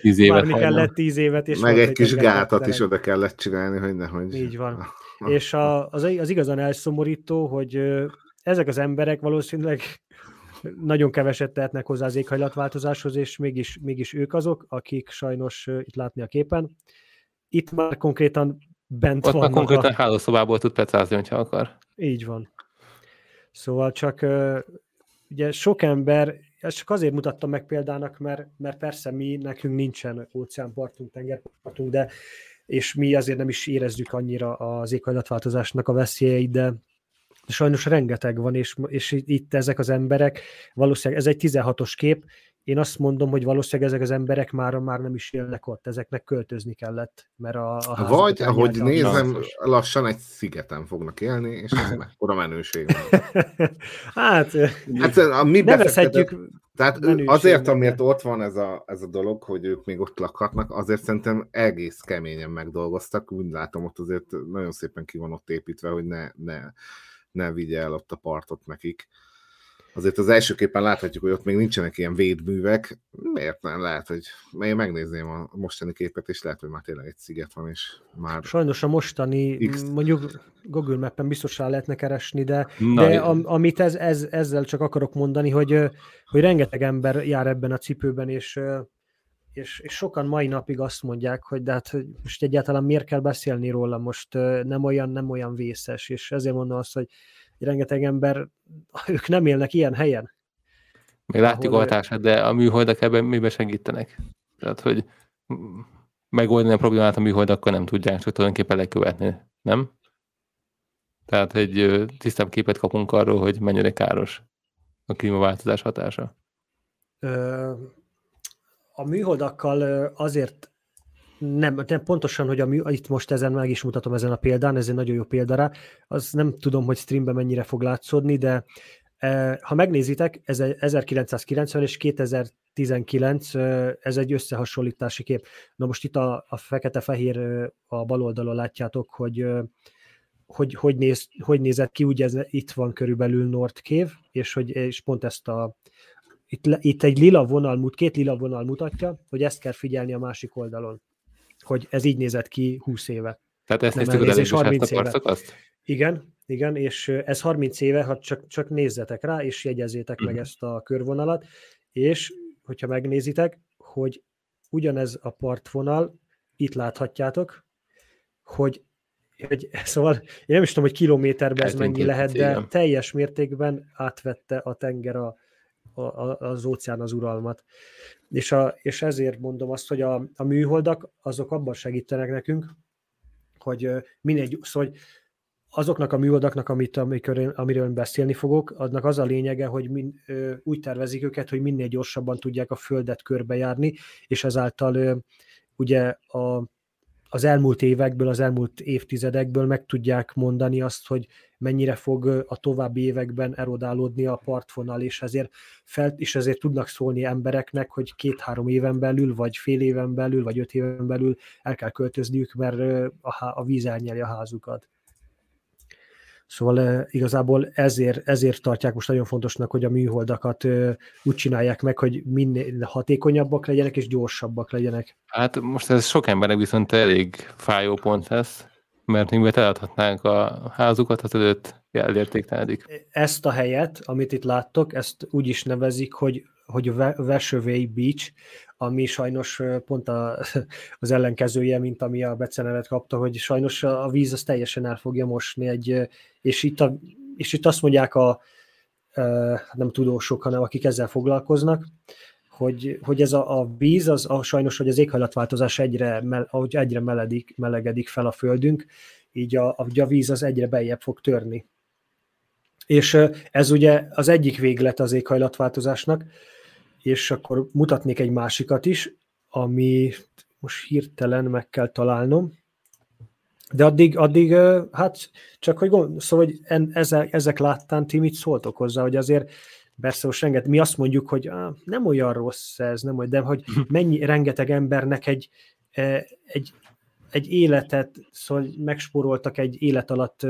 tíz évet kellett tíz évet. És Meg egy kis gátat is oda kellett csinálni, hogy nehogy. Így van. (laughs) és a, az, az igazán elszomorító, hogy ezek az emberek valószínűleg nagyon keveset tehetnek hozzá az éghajlatváltozáshoz, és mégis, mégis ők azok, akik sajnos itt látni a képen. Itt már konkrétan bent Ott vannak. Ott már konkrétan a... hálószobából tud pecázni, ha akar. Így van. Szóval csak ugye sok ember, ezt csak azért mutattam meg példának, mert, mert persze mi, nekünk nincsen óceánpartunk, tengerpartunk, de és mi azért nem is érezzük annyira az éghajlatváltozásnak a veszélyeit, de sajnos rengeteg van, és, és itt ezek az emberek, valószínűleg ez egy 16-os kép, én azt mondom, hogy valószínűleg ezek az emberek már, már nem is élnek ott, ezeknek költözni kellett, mert a, a Vagy, ahogy nézem, a... lassan egy szigeten fognak élni, és ez mekkora menőség van. (laughs) hát, hát a mi nevezhetjük tehát azért, amiért ott van ez a, ez a dolog, hogy ők még ott lakhatnak, azért szerintem egész keményen megdolgoztak, úgy látom, ott azért nagyon szépen ki van ott építve, hogy ne, ne, ne vigye el ott a partot nekik azért az elsőképpen láthatjuk, hogy ott még nincsenek ilyen védművek. Miért nem? Lehet, hogy én megnézném a mostani képet, és lehet, hogy már tényleg egy sziget van, és már... Sajnos a mostani, X... mondjuk Google Mappen biztos rá lehetne keresni, de, Na, de am, amit ez, ez, ezzel csak akarok mondani, hogy, hogy rengeteg ember jár ebben a cipőben, és és, és sokan mai napig azt mondják, hogy de hát most egyáltalán miért kell beszélni róla, most nem olyan, nem olyan vészes, és ezért mondom azt, hogy rengeteg ember, (laughs) ők nem élnek ilyen helyen. Még látjuk a hatását, de a műholdak ebben miben segítenek? Tehát, hogy megoldani a problémát a műholdakkal nem tudják, csak tulajdonképpen lekövetni, nem? Tehát egy tisztább képet kapunk arról, hogy mennyire káros a klímaváltozás hatása. A műholdakkal azért nem, nem pontosan, hogy a mű, itt most ezen meg is mutatom ezen a példán, ez egy nagyon jó példa az nem tudom, hogy streamben mennyire fog látszódni, de e, ha megnézitek, ez egy 1990 és 2019, e, ez egy összehasonlítási kép. Na most itt a, a fekete-fehér a bal oldalon látjátok, hogy hogy, hogy, néz, hogy nézett ki, ugye ez, itt van körülbelül Nordkév, és, hogy, és pont ezt a itt, itt egy lila vonal, két lila vonal mutatja, hogy ezt kell figyelni a másik oldalon hogy ez így nézett ki 20 éve. Tehát ezt néztük az előbb 30 éve. Azt? Igen, igen, és ez 30 éve, ha csak, csak nézzetek rá, és jegyezzétek uh-huh. meg mhm. ezt a körvonalat, és hogyha megnézitek, hogy ugyanez a partvonal, itt láthatjátok, hogy, hogy (laughs) szóval én nem is tudom, hogy kilométerben ez mennyi lehet, de igen. teljes mértékben átvette a tenger a, a, az óceán az uralmat. És, a, és ezért mondom azt, hogy a, a műholdak azok abban segítenek nekünk, hogy mindegy, szóval hogy azoknak a műholdaknak, amit, amikor, amiről beszélni fogok, adnak az a lényege, hogy min, ö, úgy tervezik őket, hogy minél gyorsabban tudják a Földet körbejárni, és ezáltal ö, ugye a, az elmúlt évekből, az elmúlt évtizedekből meg tudják mondani azt, hogy mennyire fog a további években erodálódni a partvonal, és ezért, fel, és ezért tudnak szólni embereknek, hogy két-három éven belül, vagy fél éven belül, vagy öt éven belül el kell költözniük, mert a, a víz elnyeli a házukat. Szóval igazából ezért, ezért tartják most nagyon fontosnak, hogy a műholdakat úgy csinálják meg, hogy minél hatékonyabbak legyenek és gyorsabbak legyenek. Hát most ez sok embernek viszont elég fájó pont lesz, mert még eladhatnánk a házukat, az előtt elértéktelenik. Ezt a helyet, amit itt láttok, ezt úgy is nevezik, hogy hogy Vesövei Beach, ami sajnos pont a, (laughs) az ellenkezője, mint ami a becenevet kapta, hogy sajnos a víz az teljesen el fogja mosni, egy, és, itt a, és itt azt mondják a nem tudósok, hanem akik ezzel foglalkoznak, hogy, hogy ez a, a víz, az a, sajnos, hogy az éghajlatváltozás egyre, ahogy egyre meledik, melegedik fel a földünk, így a, a, a víz az egyre beljebb fog törni. És ez ugye az egyik véglet az éghajlatváltozásnak, és akkor mutatnék egy másikat is, ami most hirtelen meg kell találnom. De addig, addig hát csak hogy gond, szóval, hogy en, ezek, ezek láttán ti mit szóltok hozzá, hogy azért persze most renget, mi azt mondjuk, hogy ah, nem olyan rossz ez, nem olyan, de hogy (laughs) mennyi rengeteg embernek egy, egy, egy életet, szóval megspóroltak egy élet alatt,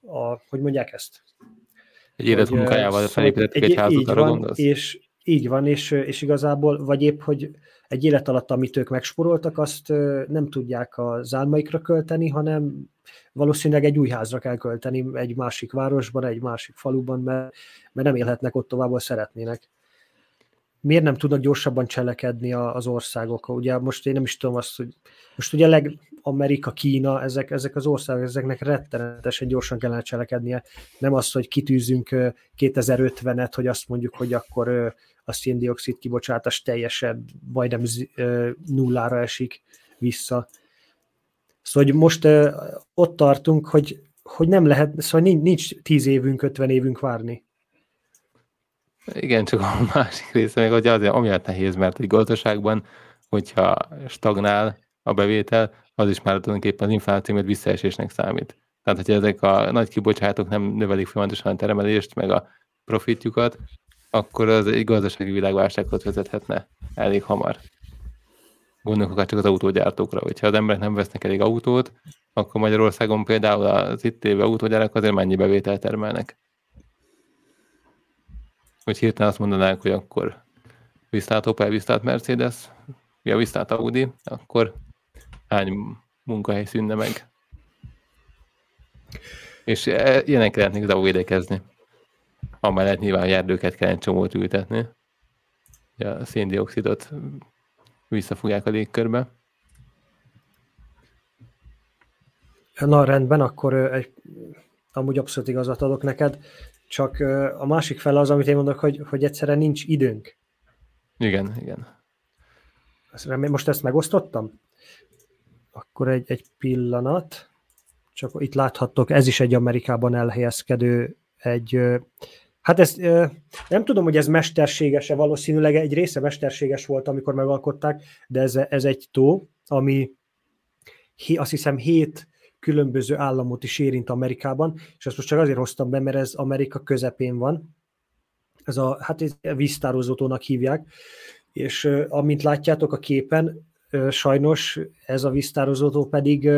a, hogy mondják ezt? Egy életmunkájával szóval felépítettek egy, egy házat, arra gondolsz? És, így van, és, és igazából, vagy épp, hogy egy élet alatt, amit ők megsporoltak, azt nem tudják az álmaikra költeni, hanem valószínűleg egy új házra kell költeni egy másik városban, egy másik faluban, mert, mert nem élhetnek ott tovább, szeretnének. Miért nem tudnak gyorsabban cselekedni az országok? Ugye most én nem is tudom azt, hogy most ugye leg, Amerika, Kína, ezek, ezek az országok, ezeknek rettenetesen gyorsan kellene cselekednie. Nem az, hogy kitűzünk 2050-et, hogy azt mondjuk, hogy akkor a széndiokszid kibocsátás teljesen majdnem nullára esik vissza. Szóval hogy most ott tartunk, hogy, hogy nem lehet, szóval nincs, nincs 10 évünk, 50 évünk várni. Igen, csak a másik része meg, hogy azért amiatt nehéz, mert egy gazdaságban, hogyha stagnál a bevétel, az is már tulajdonképpen az infláció miatt visszaesésnek számít. Tehát, hogyha ezek a nagy kibocsátók nem növelik folyamatosan a termelést, meg a profitjukat, akkor az egy gazdasági világválsághoz vezethetne elég hamar. Gondoljuk akár csak az autógyártókra, hogyha az emberek nem vesznek elég autót, akkor Magyarországon például az itt éve autógyárak azért mennyi bevételt termelnek. Hogy hirtelen azt mondanák, hogy akkor visztát Opel, visztát Mercedes, ja, visztát Audi, akkor hány munkahely szűnne meg. És e, ilyenek lehetnek az védekezni. Amellett nyilván erdőket kellene csomót ültetni. A széndiokszidot visszafogják a légkörbe. Na rendben, akkor egy, amúgy abszolút igazat adok neked, csak a másik fel az, amit én mondok, hogy, hogy egyszerűen nincs időnk. Igen, igen. Most ezt megosztottam? Akkor egy, egy pillanat. Csak itt láthattok, ez is egy Amerikában elhelyezkedő egy Hát ezt nem tudom, hogy ez mesterséges-e, valószínűleg egy része mesterséges volt, amikor megalkották, de ez, ez egy tó, ami azt hiszem hét különböző államot is érint Amerikában, és ezt most csak azért hoztam be, mert ez Amerika közepén van. Ez a, hát ez víztározótónak hívják, és amint látjátok a képen, sajnos ez a víztározótó pedig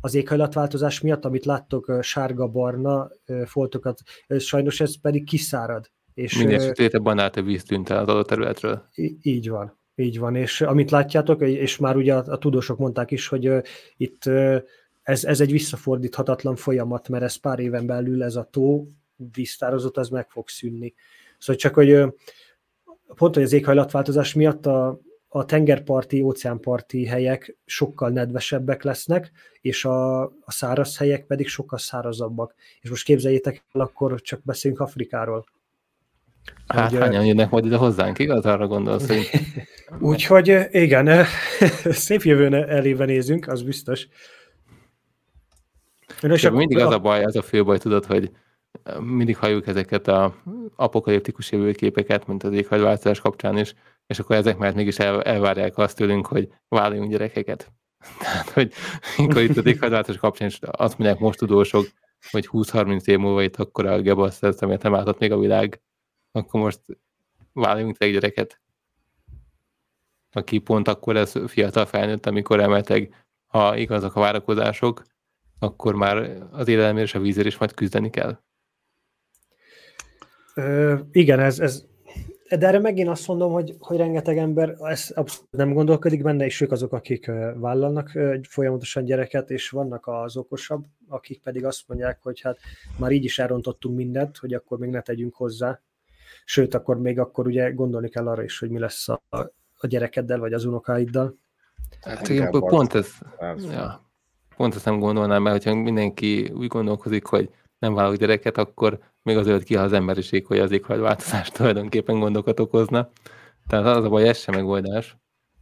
az éghajlatváltozás miatt, amit láttok, sárga-barna foltokat, sajnos ez pedig kiszárad. És, Minél sötétebb, annál a víz tűnt el az adott területről. Így van, így van, és amit látjátok, és már ugye a, a tudósok mondták is, hogy uh, itt uh, ez, ez egy visszafordíthatatlan folyamat, mert ez pár éven belül ez a tó víztározott, az meg fog szűnni. Szóval csak, hogy uh, pont, hogy az éghajlatváltozás miatt a, a tengerparti, óceánparti helyek sokkal nedvesebbek lesznek, és a, a száraz helyek pedig sokkal szárazabbak. És most képzeljétek el, akkor csak beszélünk Afrikáról. Hát hogy, hányan jönnek majd ide hozzánk, igaz? Arra gondolsz, hogy... (laughs) Úgyhogy igen, (laughs) szép jövőn elébe nézünk, az biztos. És akkor mindig az a baj, az a fő baj, tudod, hogy mindig halljuk ezeket a apokaliptikus jövőképeket, mint az éghajlatváltozás kapcsán is, és akkor ezek már mégis el, elvárják azt tőlünk, hogy vállaljunk gyerekeket. (laughs) Tehát, hogy amikor itt az éghajlatváltozás kapcsán is azt mondják most tudósok, hogy 20-30 év múlva itt akkor a gebasz lesz, amit nem látott még a világ, akkor most vállaljunk egy gyereket. Aki pont akkor lesz fiatal felnőtt, amikor emeltek, ha igazak a várakozások, akkor már az élelemért és a vízért is majd küzdeni kell. Ö, igen, ez, ez, de erre megint azt mondom, hogy, hogy rengeteg ember ezt abszolút nem gondolkodik benne, és ők azok, akik vállalnak folyamatosan gyereket, és vannak az okosabb, akik pedig azt mondják, hogy hát már így is elrontottunk mindent, hogy akkor még ne tegyünk hozzá. Sőt, akkor még akkor ugye gondolni kell arra is, hogy mi lesz a, a gyerekeddel, vagy az unokáiddal. Hát igen, pont ez, ja, pont ezt nem gondolnám, mert hogyha mindenki úgy gondolkozik, hogy nem vállalok gyereket, akkor még az ölt ki az emberiség, hogy az éghajlatváltozást (laughs) tulajdonképpen gondokat okozna. Tehát az a baj, ez sem megoldás.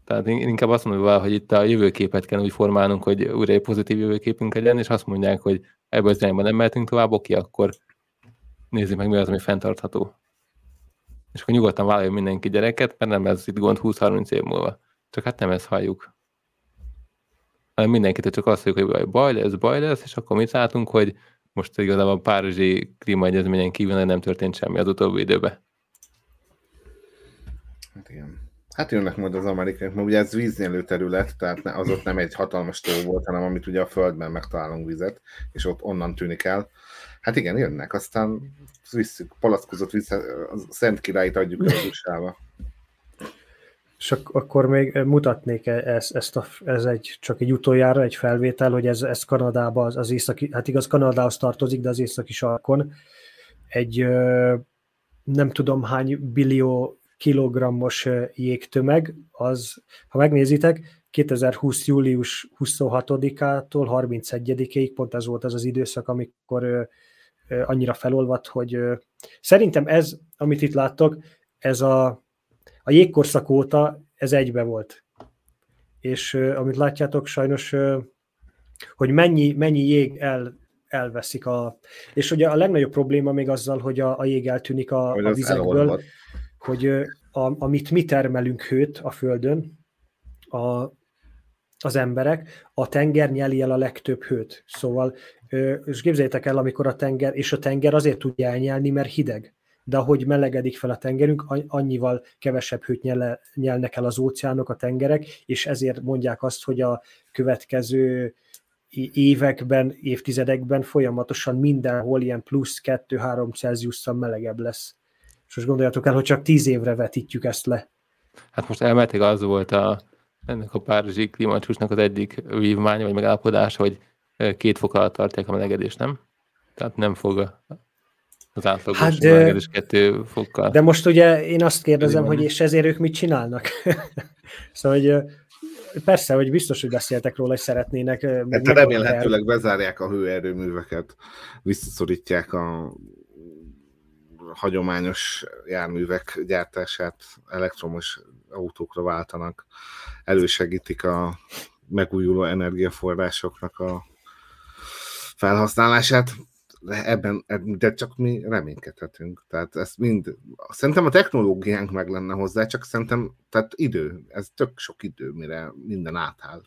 Tehát inkább azt mondom, hogy itt a jövőképet kell úgy formálnunk, hogy újra egy pozitív jövőképünk legyen, és azt mondják, hogy ebből az irányban nem mehetünk tovább, oké, akkor nézzük meg, mi az, ami fenntartható. És akkor nyugodtan vállaljon mindenki gyereket, mert nem ez itt gond 20-30 év múlva. Csak hát nem ezt halljuk. hanem mindenkit csak azt mondjuk, hogy baj lesz, baj lesz, és akkor mit látunk, hogy most igazából a Párizsi klímaegyezményen kívül nem történt semmi az utóbbi időben. Hát igen. Hát jönnek majd az amerikaiak, mert ugye ez víznyelő terület, tehát az ott nem egy hatalmas tó volt, hanem amit ugye a földben megtalálunk vizet, és ott onnan tűnik el. Hát igen, jönnek, aztán visszük, palackozott vissza, a Szent Királyt adjuk el az usa És ak- akkor még mutatnék e-, ezt, ezt a, ez egy, csak egy utoljára egy felvétel, hogy ez, ez Kanadába, az, az északi, hát igaz Kanadához tartozik, de az északi sarkon egy nem tudom hány billió kilogrammos jégtömeg, az, ha megnézitek, 2020. július 26-ától 31-ig, pont ez volt az az időszak, amikor annyira felolvadt, hogy szerintem ez, amit itt láttok, ez a, a jégkorszak óta ez egybe volt. És amit látjátok, sajnos, hogy mennyi, mennyi jég el, elveszik. A, és ugye a legnagyobb probléma még azzal, hogy a, a jég eltűnik a, a vizekből, elolvad. hogy a, amit mi termelünk hőt a Földön, a, az emberek, a tenger nyeli el a legtöbb hőt. Szóval, és képzeljétek el, amikor a tenger, és a tenger azért tudja elnyelni, mert hideg. De ahogy melegedik fel a tengerünk, annyival kevesebb hőt nyel, nyelnek el az óceánok, a tengerek, és ezért mondják azt, hogy a következő években, évtizedekben folyamatosan mindenhol ilyen plusz 2-3 Celsiusszal melegebb lesz. És most gondoljatok el, hogy csak 10 évre vetítjük ezt le. Hát most elméletileg az volt a, ennek a párizsi klímacsúcsnak az egyik vívmánya, vagy megállapodása, hogy két fok alatt tartják a melegedést, nem? Tehát nem fog az átlagos hát de, melegedés kettő fokkal. De most ugye én azt kérdezem, hogy és ezért ők mit csinálnak? (laughs) szóval, hogy persze, hogy biztos, hogy beszéltek róla, hogy szeretnének. Hát remélhetőleg bezárják a hőerőműveket, visszaszorítják a hagyományos járművek gyártását elektromos autókra váltanak, elősegítik a megújuló energiaforrásoknak a felhasználását, ebben, de csak mi reménykedhetünk. Tehát ezt mind, szerintem a technológiánk meg lenne hozzá, csak szerintem, tehát idő, ez tök sok idő, mire minden átáll.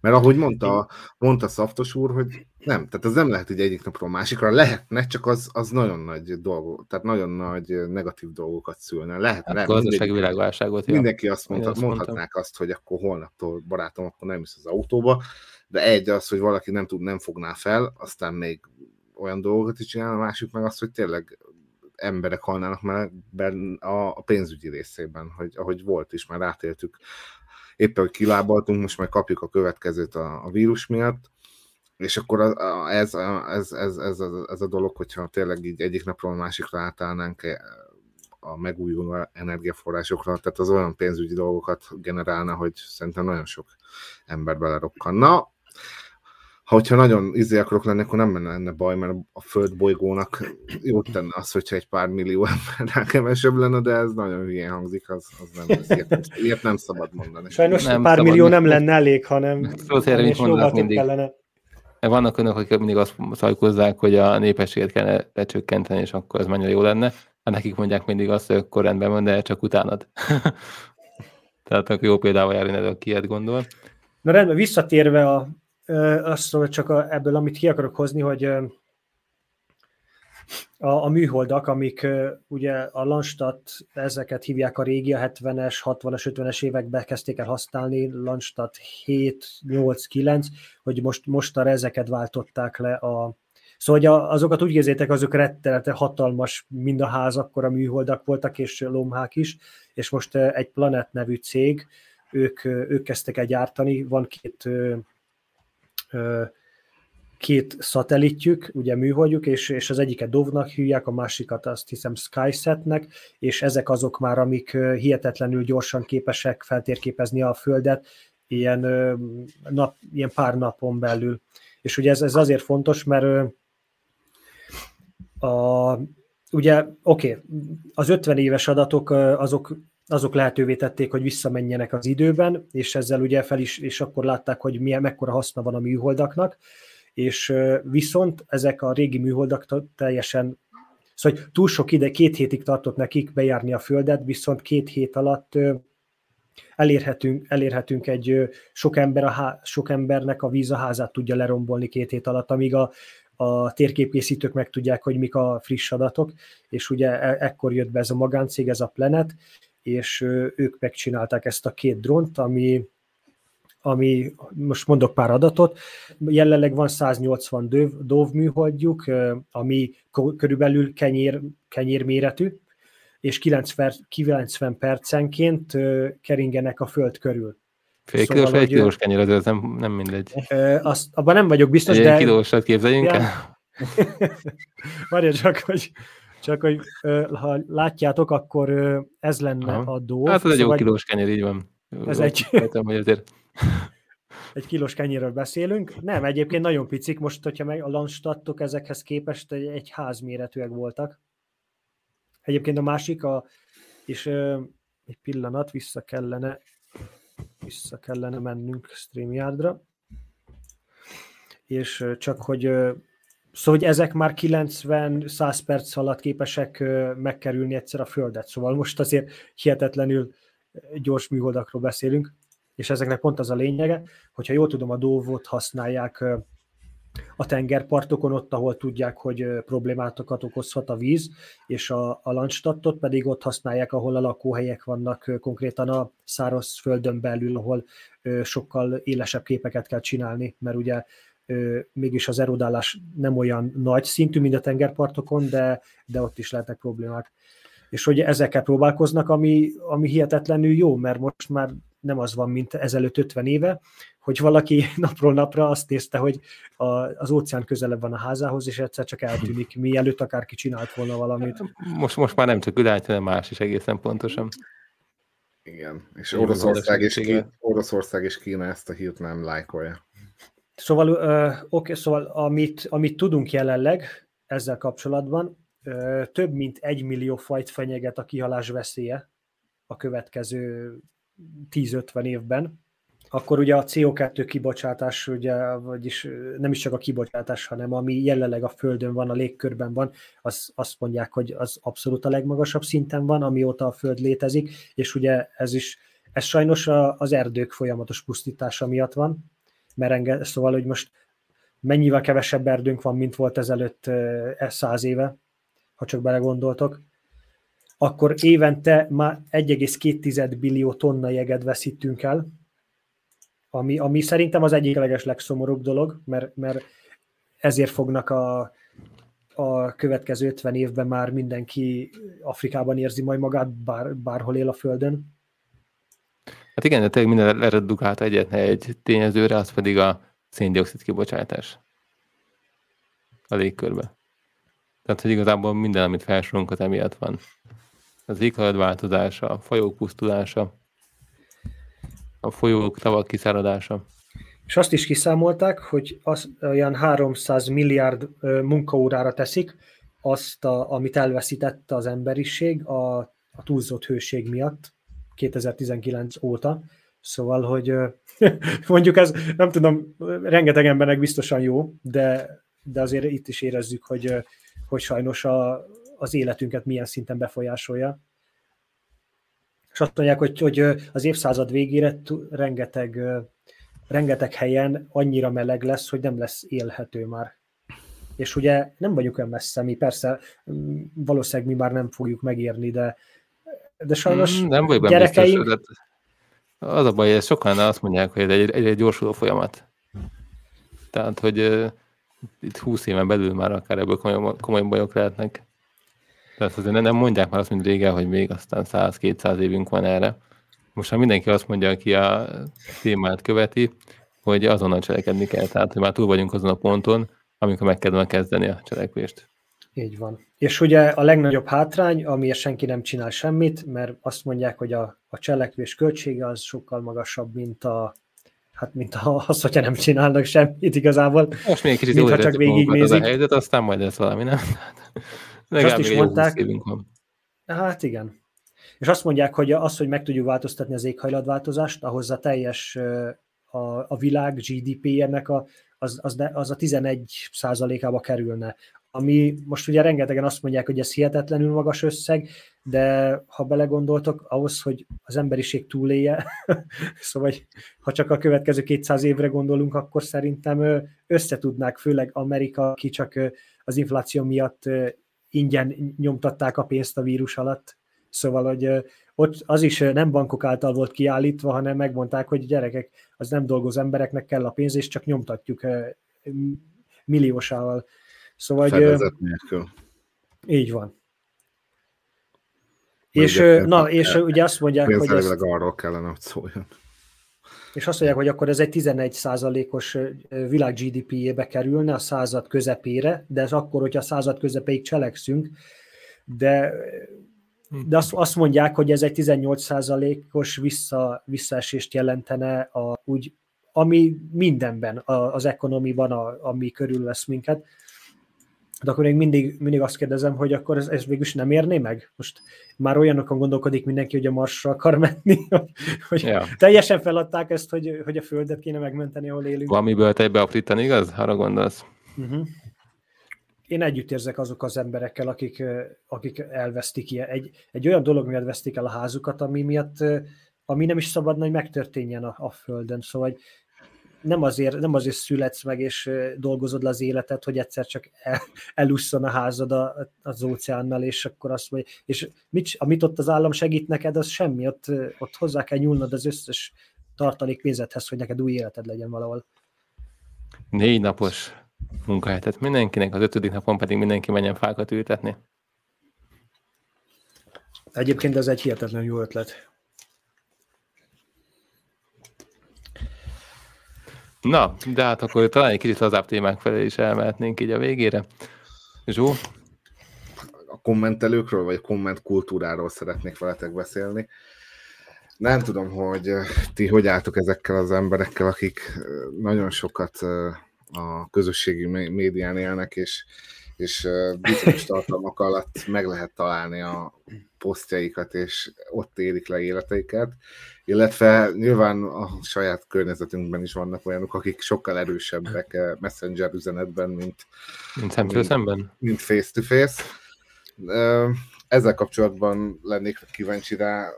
Mert ahogy mondta, mondta Szaftos úr, hogy nem, tehát ez nem lehet, hogy egyik napról másikra lehetne, csak az, az nagyon nagy dolgok, tehát nagyon nagy negatív dolgokat szülne. Lehet, hát, gazdasági világválságot. Mindenki azt mondta, azt mondhatnák mondtam. azt, hogy akkor holnaptól barátom, akkor nem is az autóba, de egy az, hogy valaki nem tud, nem fogná fel, aztán még olyan dolgokat is csinál, a másik meg az, hogy tényleg emberek halnának meg a pénzügyi részében, hogy ahogy volt is, már átéltük éppen, hogy kilábaltunk, most már kapjuk a következőt a, a vírus miatt, és akkor a, ez, ez, ez, ez, a, ez a dolog, hogyha tényleg így egyik napról a másikra átállnánk a megújuló energiaforrásokra, tehát az olyan pénzügyi dolgokat generálna, hogy szerintem nagyon sok ember belerokkanna hogyha nagyon izé akarok lenni, akkor nem lenne baj, mert a föld bolygónak jót tenne az, hogyha egy pár millió emberrel kevesebb lenne, de ez nagyon hülyén hangzik, az, az nem, ez ilyet, nem, ilyet nem szabad mondani. Sajnos nem pár millió nem lenne elég, hanem szóval mindig. kellene. Vannak önök, akik mindig azt szajkozzák, hogy a népességet kellene lecsökkenteni, és akkor ez mennyire jó lenne. Hát nekik mondják mindig azt, hogy akkor rendben van, de csak utánad. (laughs) Tehát akkor jó példával járni, aki ilyet gondol. Na rendben, visszatérve a mondom, csak a, ebből, amit ki akarok hozni, hogy a, a műholdak, amik ugye a Landstat, ezeket hívják a régi, a 70-es, 60-as, 50-es években kezdték el használni, Landstat 7, 8, 9, hogy most, mostanra ezeket váltották le a, Szóval hogy azokat úgy érzétek, azok rettenete hatalmas, mind a ház, akkor a műholdak voltak, és lomhák is, és most egy Planet nevű cég, ők, ők kezdtek el gyártani, van két két szatellitjük, ugye műholdjuk, és, és az egyiket Dovnak hívják, a másikat azt hiszem Skysetnek, és ezek azok már, amik hihetetlenül gyorsan képesek feltérképezni a Földet, ilyen, nap, ilyen pár napon belül. És ugye ez, ez azért fontos, mert a, ugye, oké, okay, az 50 éves adatok azok azok lehetővé tették, hogy visszamenjenek az időben, és ezzel ugye fel is, és akkor látták, hogy milyen, mekkora haszna van a műholdaknak, és viszont ezek a régi műholdak teljesen, szóval túl sok ide, két hétig tartott nekik bejárni a Földet, viszont két hét alatt elérhetünk, elérhetünk egy sok, ember a há, sok embernek a víz a házát tudja lerombolni két hét alatt, amíg a, a térképkészítők meg tudják, hogy mik a friss adatok, és ugye e, ekkor jött be ez a magáncég, ez a Planet, és ők megcsinálták ezt a két drónt, ami, ami most mondok pár adatot, jelenleg van 180 döv, dóv műholdjuk, ami körülbelül kenyér, kenyér méretű, és 90, 90 percenként keringenek a föld körül. Fél kilós szóval, vagy egy kilós kenyér, ez nem, nem mindegy. Azt, abban nem vagyok biztos, egy de... Egy kilósat képzeljünk ja. el. (laughs) Várja csak, hogy, csak hogy ha látjátok, akkor ez lenne Aha. a dó. Hát ez egy szóval jó kilós kenyér, így van. Ez egy... Értem, hogy azért... (laughs) egy kilós kenyérről beszélünk. Nem, egyébként nagyon picik, most, hogyha meg a lanstattok ezekhez képest egy, egy házméretűek voltak. Egyébként a másik, a, és egy pillanat, vissza kellene vissza kellene mennünk StreamYardra. És csak hogy Szóval, hogy ezek már 90-100 perc alatt képesek megkerülni egyszer a Földet. Szóval most azért hihetetlenül gyors műholdakról beszélünk, és ezeknek pont az a lényege, hogyha jól tudom, a Dóvot használják a tengerpartokon, ott, ahol tudják, hogy problémátokat okozhat a víz, és a, a Landstattot pedig ott használják, ahol a lakóhelyek vannak, konkrétan a száraz földön belül, ahol sokkal élesebb képeket kell csinálni, mert ugye mégis az erodálás nem olyan nagy szintű, mint a tengerpartokon, de, de ott is lehetnek problémák. És hogy ezekkel próbálkoznak, ami, ami hihetetlenül jó, mert most már nem az van, mint ezelőtt 50 éve, hogy valaki (laughs) napról napra azt nézte, hogy a, az óceán közelebb van a házához, és egyszer csak eltűnik, mielőtt akárki csinált volna valamit. Most, most már nem csak Ülány, hanem más is egészen pontosan. Igen, és Oroszország és, Kína, Oroszország és Kína ezt a hírt nem lájkolja. Szóval, uh, oké, okay, szóval amit, amit tudunk jelenleg ezzel kapcsolatban, uh, több mint egy millió fajt fenyeget a kihalás veszélye a következő 10-50 évben, akkor ugye a CO2 kibocsátás, ugye, vagyis nem is csak a kibocsátás, hanem ami jelenleg a Földön van, a légkörben van, az, azt mondják, hogy az abszolút a legmagasabb szinten van, amióta a Föld létezik, és ugye ez is, ez sajnos az erdők folyamatos pusztítása miatt van, mert enge, szóval, hogy most mennyivel kevesebb erdőnk van, mint volt ezelőtt száz éve, ha csak belegondoltok, akkor évente már 1,2 billió tonna jeget veszítünk el, ami, ami szerintem az egyik leges legszomorúbb dolog, mert, mert ezért fognak a, a következő 50 évben már mindenki Afrikában érzi majd magát, bár, bárhol él a Földön. Hát igen, de tényleg minden eredukálta egyetlen egy tényezőre, az pedig a széndiokszid kibocsátás a légkörbe. Tehát, hogy igazából minden, amit felsorolunk, az emiatt van. Az éghajlatváltozása, a fajok pusztulása, a folyók, tavak kiszáradása. És azt is kiszámolták, hogy az olyan 300 milliárd munkaórára teszik azt, a, amit elveszítette az emberiség a, a túlzott hőség miatt 2019 óta. Szóval, hogy (laughs) mondjuk ez, nem tudom, rengeteg embernek biztosan jó, de, de azért itt is érezzük, hogy, hogy sajnos a, az életünket milyen szinten befolyásolja és azt mondják, hogy, hogy az évszázad végére rengeteg, rengeteg helyen annyira meleg lesz, hogy nem lesz élhető már. És ugye nem vagyunk olyan messze, mi persze valószínűleg mi már nem fogjuk megérni, de, de sajnos mm, nem vagy gyerekeink... Biztos, az a baj, hogy sokan azt mondják, hogy egy, egy, egy gyorsuló folyamat. Tehát, hogy uh, itt 20 éven belül már akár ebből komoly, komoly bajok lehetnek. Tehát azért nem mondják már azt, mint régen, hogy még aztán 100-200 évünk van erre. Most már mindenki azt mondja, aki a témát követi, hogy azonnal cselekedni kell. Tehát, hogy már túl vagyunk azon a ponton, amikor meg kellene kezdeni a cselekvést. Így van. És ugye a legnagyobb hátrány, amiért senki nem csinál semmit, mert azt mondják, hogy a, a cselekvés költsége az sokkal magasabb, mint a hát mint az, hogyha nem csinálnak semmit igazából. Most még kicsit jó csak végignézik. Az a helyzet, aztán majd lesz valami, nem? És azt is mondták, hát igen. És azt mondják, hogy az, hogy meg tudjuk változtatni az éghajlatváltozást, ahhoz a teljes a, a világ GDP-jének a, az, az, az a 11 százalékába kerülne. Ami most ugye rengetegen azt mondják, hogy ez hihetetlenül magas összeg, de ha belegondoltok, ahhoz, hogy az emberiség túlélje, (laughs) szóval ha csak a következő 200 évre gondolunk, akkor szerintem összetudnák, főleg Amerika, ki csak az infláció miatt ingyen nyomtatták a pénzt a vírus alatt. Szóval, hogy ott az is nem bankok által volt kiállítva, hanem megmondták, hogy gyerekek, az nem dolgozó embereknek kell a pénz, és csak nyomtatjuk milliósával. Szóval, hogy, nélkül. Így van. És, na, és ugye azt mondják, hogy ezt, arról kellene, hogy szóljon. És azt mondják, hogy akkor ez egy 11 százalékos világ GDP-jébe kerülne a század közepére, de ez akkor, hogyha a század közepéig cselekszünk, de, de azt, azt mondják, hogy ez egy 18 százalékos vissza, visszaesést jelentene a, úgy, ami mindenben, a, az ekonomiban, a, ami körül lesz minket. De akkor még mindig, mindig azt kérdezem, hogy akkor ez, ez végülis nem érné meg? Most már olyanokon gondolkodik mindenki, hogy a Marsra akar menni, (laughs) hogy ja. teljesen feladták ezt, hogy, hogy a Földet kéne megmenteni, ahol élünk. Valamiből te beaprítani, igaz? Arra gondolsz? Uh-huh. Én együtt érzek azok az emberekkel, akik, akik elvesztik ilyen. Egy, egy olyan dolog miatt vesztik el a házukat, ami miatt ami nem is szabadna, hogy megtörténjen a, a Földön. Szóval nem azért, nem azért születsz meg és dolgozod le az életet, hogy egyszer csak el, elusszon a házad a, az óceánnal, és akkor azt mondja, és mit, amit ott az állam segít neked, az semmi, ott, ott hozzá kell nyúlnod az összes tartalék pénzethez, hogy neked új életed legyen valahol. Négy napos munkahelyet mindenkinek, az ötödik napon pedig mindenki menjen fákat ültetni. Egyébként ez egy hihetetlen jó ötlet. Na, de hát akkor talán egy kicsit lazább témák felé is elmehetnénk így a végére. Zsó? A kommentelőkről, vagy a komment kultúráról szeretnék veletek beszélni. Nem tudom, hogy eh, ti hogy álltok ezekkel az emberekkel, akik eh, nagyon sokat eh, a közösségi médián élnek, és, és bizonyos tartalmak alatt meg lehet találni a posztjaikat, és ott élik le életeiket, illetve nyilván a saját környezetünkben is vannak olyanok, akik sokkal erősebbek messenger üzenetben, mint, mint szemtől szemben, mint face-to-face. Ezzel kapcsolatban lennék kíváncsi rá,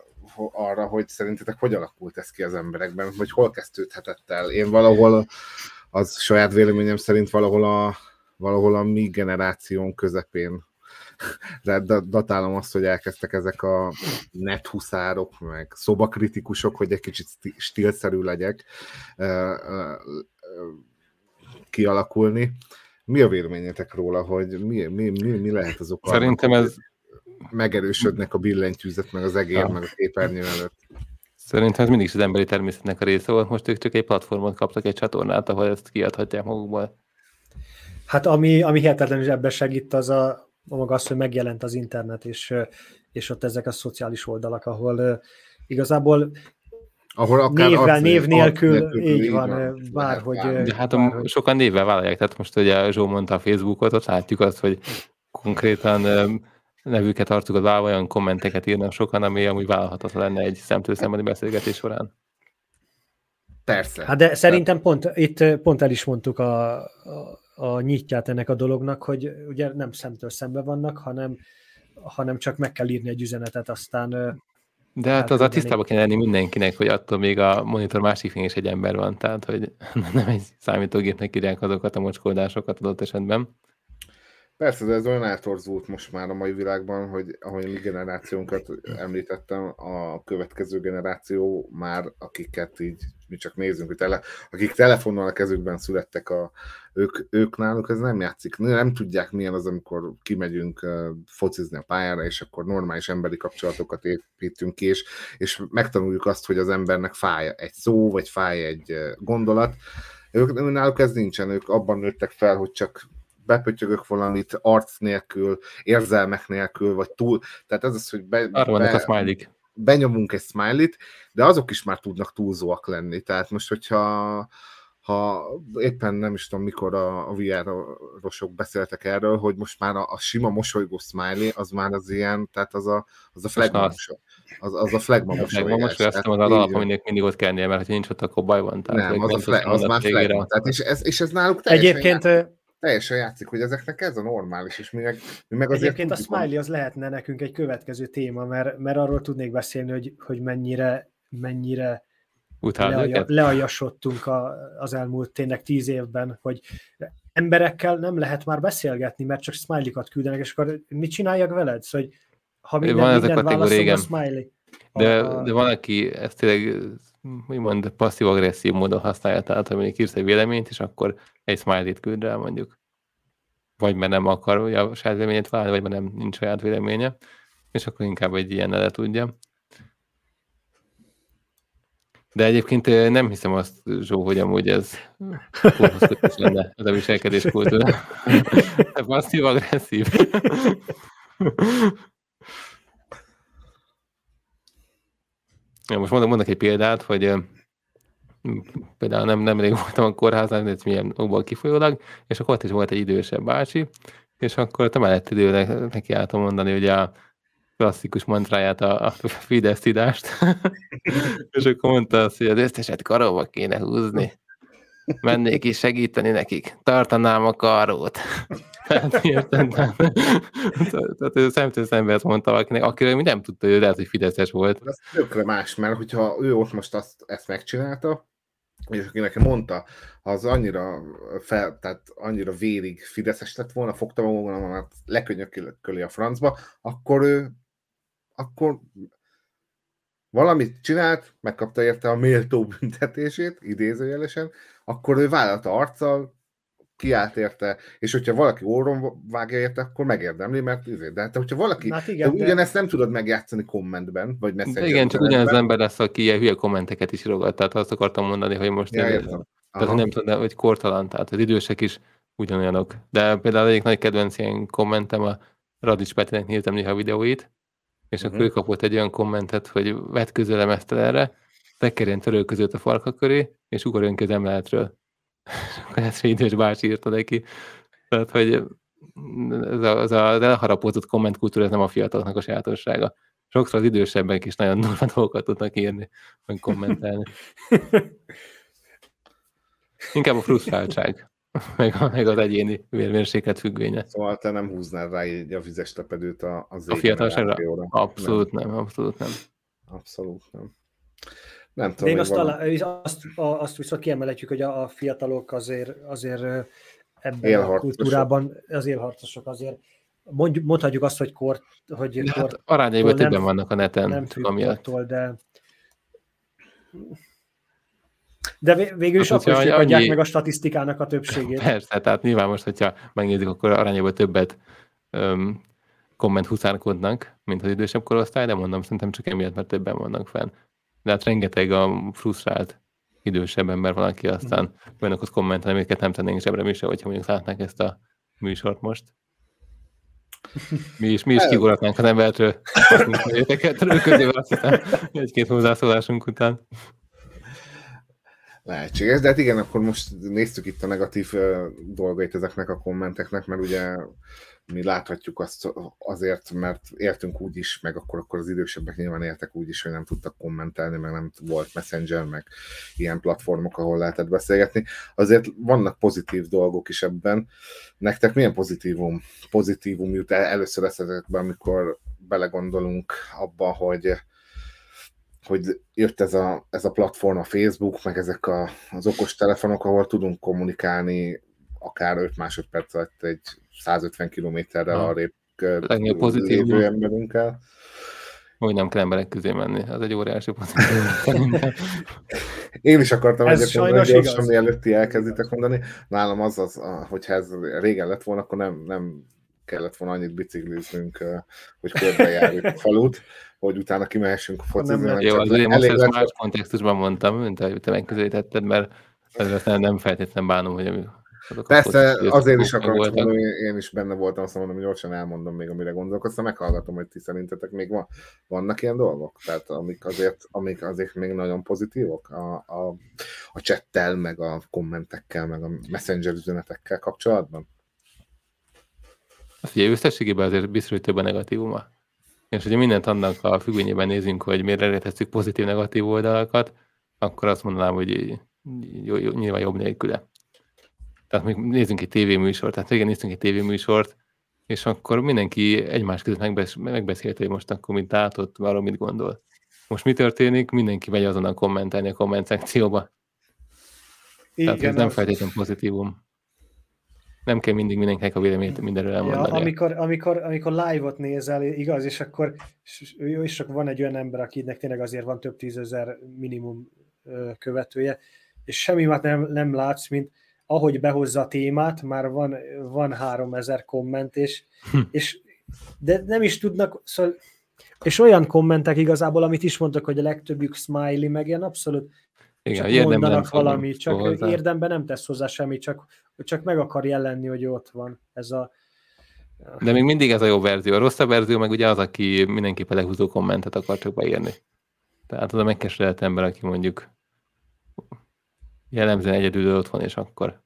arra, hogy szerintetek hogy alakult ez ki az emberekben, vagy hol kezdődhetett el. Én valahol, az saját véleményem szerint valahol a, valahol a mi generáción közepén (laughs) datálom azt, hogy elkezdtek ezek a nethuszárok, meg szobakritikusok, hogy egy kicsit stílszerű legyek kialakulni. Mi a véleményetek róla, hogy mi, mi, mi, mi lehet az oka? Szerintem ez... Megerősödnek a billentyűzet, meg az egér, ja. meg a képernyő előtt. Szerintem ez mindig is az emberi természetnek a része volt. Most ők csak egy platformot kaptak, egy csatornát, ahol ezt kiadhatják magukból. Hát ami, ami hihetetlenül ebben segít, az a maga az, hogy megjelent az internet, és, és ott ezek a szociális oldalak, ahol igazából ahol akár névvel, név nélkül, nélkül így van, van bárhogy. De hát bárhogy. sokan névvel vállalják, tehát most ugye Zsó mondta a Facebookot, ott látjuk azt, hogy konkrétan nevüket arcukat válva olyan kommenteket írnak sokan, ami amúgy vállalhatatlan lenne egy szemtől szembeni beszélgetés során. Persze. Hát de szerintem pont, itt pont el is mondtuk a, a, a nyitját ennek a dolognak, hogy ugye nem szemtől szembe vannak, hanem, hanem csak meg kell írni egy üzenetet, aztán de hát az a tisztában kéne lenni mindenkinek, hogy attól még a monitor másik is egy ember van, tehát hogy (laughs) nem egy számítógépnek írják azokat a mocskoldásokat adott esetben. Persze, de ez olyan eltorzult most már a mai világban, hogy ahogy mi generációnkat említettem, a következő generáció már, akiket így mi csak nézünk, hogy tele, akik telefonnal a kezükben születtek, a, ők, ők náluk ez nem játszik. Nem tudják milyen az, amikor kimegyünk focizni a pályára, és akkor normális emberi kapcsolatokat építünk ki, és, és megtanuljuk azt, hogy az embernek fáj egy szó, vagy fáj egy gondolat. Ők, náluk ez nincsen, ők abban nőttek fel, hogy csak bepötyögök valamit arc nélkül, érzelmek nélkül, vagy túl. Tehát ez az, hogy be, Arra be, a smiley benyomunk egy smiley de azok is már tudnak túlzóak lenni. Tehát most, hogyha ha éppen nem is tudom, mikor a, a VR-osok beszéltek erről, hogy most már a, a sima mosolygó smiley, az már az ilyen, tehát az a, az a flagma mosoly. Az, az a flagma mosoly. Flagma mosoly, azt az alap, aminek mindig ott kellene, mert ha nincs ott, akkor baj van. Tehát nem, az, a flag, az már flagma. Tehát és, ez, és ez náluk teljesen Egyébként, teljesen játszik, hogy ezeknek ez a normális, és mi meg, mi meg azért Egyébként a tudjuk, smiley az lehetne nekünk egy következő téma, mert, mert arról tudnék beszélni, hogy, hogy mennyire, mennyire leaja, leajasodtunk a, az elmúlt tényleg tíz évben, hogy emberekkel nem lehet már beszélgetni, mert csak smiley-kat küldenek, és akkor mit csináljak veled? Szóval, hogy ha minden, Van ez a minden kategória, válaszom a igen. smiley. De, A- de van, aki ezt tényleg úgymond passzív-agresszív módon használja, tehát hogy mondjuk írsz egy véleményt, és akkor egy smiley-t küld rá mondjuk. Vagy mert nem akar ugye, a saját véleményét válni, vagy mert nem nincs saját véleménye, és akkor inkább egy ilyen le tudja. De egyébként nem hiszem azt, Zsó, hogy amúgy ez korhoz lenne, ez a viselkedés kultúra. (laughs) Passzív-agresszív. Ja, most mondok, mondok egy példát, hogy például nem, nemrég voltam a kórházán, ez milyen okból kifolyólag, és akkor ott is volt egy idősebb bácsi, és akkor te mellett időnek neki álltam mondani, hogy a klasszikus mantráját, a, a Fidesz-tidást, (laughs) és akkor mondta azt, hogy az összeset karóba kéne húzni. Mennék is segíteni nekik. Tartanám a karót. (laughs) Tehát érted? Tehát szemtől szemben ezt mondta valakinek, akiről mi nem tudta, hogy lehet, hogy Fideszes volt. Ez tökre más, mert hogyha ő ott most azt, ezt megcsinálta, és aki nekem mondta, az annyira, fel, tehát annyira vérig Fideszes lett volna, fogta volna magát, lekönyököli a francba, akkor ő, akkor valamit csinált, megkapta érte a méltó büntetését, idézőjelesen, akkor ő vállalta arccal, kiállt érte, és hogyha valaki orron vágja érte, akkor megérdemli, mert ezért. De hát, hogyha valaki, Na hát de igen, de, ugyanezt nem tudod megjátszani kommentben, vagy De messenger igen, csak ugyanaz az ember lesz, aki ilyen hülye kommenteket is írogat, tehát azt akartam mondani, hogy most Ja, ez- tehát nem tudom, hogy kortalan, tehát az idősek is ugyanolyanok. De például egyik nagy kedvenc ilyen kommentem a Radics Petinek néztem néha a videóit, és akkor Mhm. ő kapott egy olyan kommentet, hogy vedd közelem ezt erre, tekerjen törölközőt a farka köré, és ugorjon ki az emeletről. Akkor ezt egy idős bácsi írta neki. Tehát, hogy ez, a, ez az elharapozott kommentkultúra, ez nem a fiataloknak a sajátossága. Sokszor az idősebbek is nagyon durva dolgokat tudnak írni, meg kommentelni. Inkább a frusztráltság, meg, a, meg az egyéni vérmérséklet függvénye. Szóval te nem húznád rá egy a vizes tepedőt a, az A fiatalságra? Abszolút nem, abszolút nem. Nem, abszolút nem. Nem de tudom, én még azt, alá, azt, a, azt viszont kiemeletjük, hogy a, a fiatalok azért, azért ebben a Élharcosok. kultúrában az élharcosok azért mondjuk, mondhatjuk azt, hogy kort, hogy De kort hát arányaiban többen vannak a neten, nem kortól, de de vé- végül is Hát, akkor is adják annyi- meg a statisztikának a többségét. (laughs) Persze, tehát nyilván most, hogyha megnézzük, akkor arányában többet öm, komment huszárkodnak, mint az idősebb korosztály, de mondom, szerintem csak emiatt, mert többen vannak fenn. De hát rengeteg a frusztrált idősebb ember van, aki aztán olyanokhoz kommentel, amiket nem tennénk zsebre mi se, hogyha mondjuk látnák ezt a műsort most. Mi is, mi is kiguratnánk az embertől, érteket közével azt hiszem, egy-két hozzászólásunk után. Lehetséges, de hát igen, akkor most néztük itt a negatív dolgait ezeknek a kommenteknek, mert ugye mi láthatjuk azt azért, mert értünk úgy is, meg akkor, akkor az idősebbek nyilván értek úgy is, hogy nem tudtak kommentelni, meg nem volt messenger, meg ilyen platformok, ahol lehetett beszélgetni. Azért vannak pozitív dolgok is ebben. Nektek milyen pozitívum, pozitívum jut el először eszetekbe, amikor belegondolunk abba, hogy hogy jött ez a, ez a platform, a Facebook, meg ezek a, az okos telefonok, ahol tudunk kommunikálni akár 5 másodperc alatt egy 150 kilométerrel arrébb Legnagyobb pozitívum. lévő emberünkkel. Hogy nem kell emberek közé menni, az egy óriási szerintem. Én is akartam Ez sajnos gyorsan, mielőtt ti elkezditek mondani. Nálam az, az hogyha ez régen lett volna, akkor nem, nem kellett volna annyit bicikliznünk, hogy körbejárjuk a falut, hogy utána kimehessünk focizni. Nem lehet. Jó, csak azért most ezt más kontextusban mondtam, mint ahogy te megközelítetted, mert ezt nem, nem feltétlenül bánom, hogy azok Persze, focisztok azért is akartam voltak. mondani, én is benne voltam, azt mondom, hogy gyorsan elmondom még, amire gondolkoztam, meghallgatom, hogy ti szerintetek még van, vannak ilyen dolgok, tehát amik azért, amik azért még nagyon pozitívok a, a, a csettel, meg a kommentekkel, meg a messenger üzenetekkel kapcsolatban. Ugye összességében azért biztos, hogy több a negatívuma. És hogyha mindent annak a függvényében nézünk, hogy miért tesszük pozitív-negatív oldalakat, akkor azt mondanám, hogy jó, jó, nyilván jobb nélküle. Tehát még nézzünk egy tévéműsort, tehát régen néztünk egy tévéműsort, és akkor mindenki egymás között megbesz, megbeszélte, hogy most akkor mit látott, arról mit gondol. Most mi történik? Mindenki megy azonnal kommentelni a komment szekcióba. Igen, Tehát ez nem feltétlenül pozitívum. Nem kell mindig mindenkinek a véleményét mindenről elmondani. Ja, amikor, amikor, amikor live-ot nézel, igaz, és akkor, jó, és akkor van egy olyan ember, akinek tényleg azért van több tízezer minimum követője, és semmi nem, nem látsz, mint ahogy behozza a témát, már van, van három ezer komment, és, hm. és de nem is tudnak, szóval, és olyan kommentek igazából, amit is mondtak, hogy a legtöbbjük smiley, meg ilyen abszolút igen, csak mondanak valamit, csak hozzá. érdemben nem tesz hozzá semmit, csak, csak meg akar jelenni, hogy ott van ez a... De még mindig ez a jó verzió. A rosszabb verzió meg ugye az, aki mindenképpen lehúzó kommentet akar csak beírni. Tehát az a megkeseredett ember, aki mondjuk jellemzően egyedül ott van, és akkor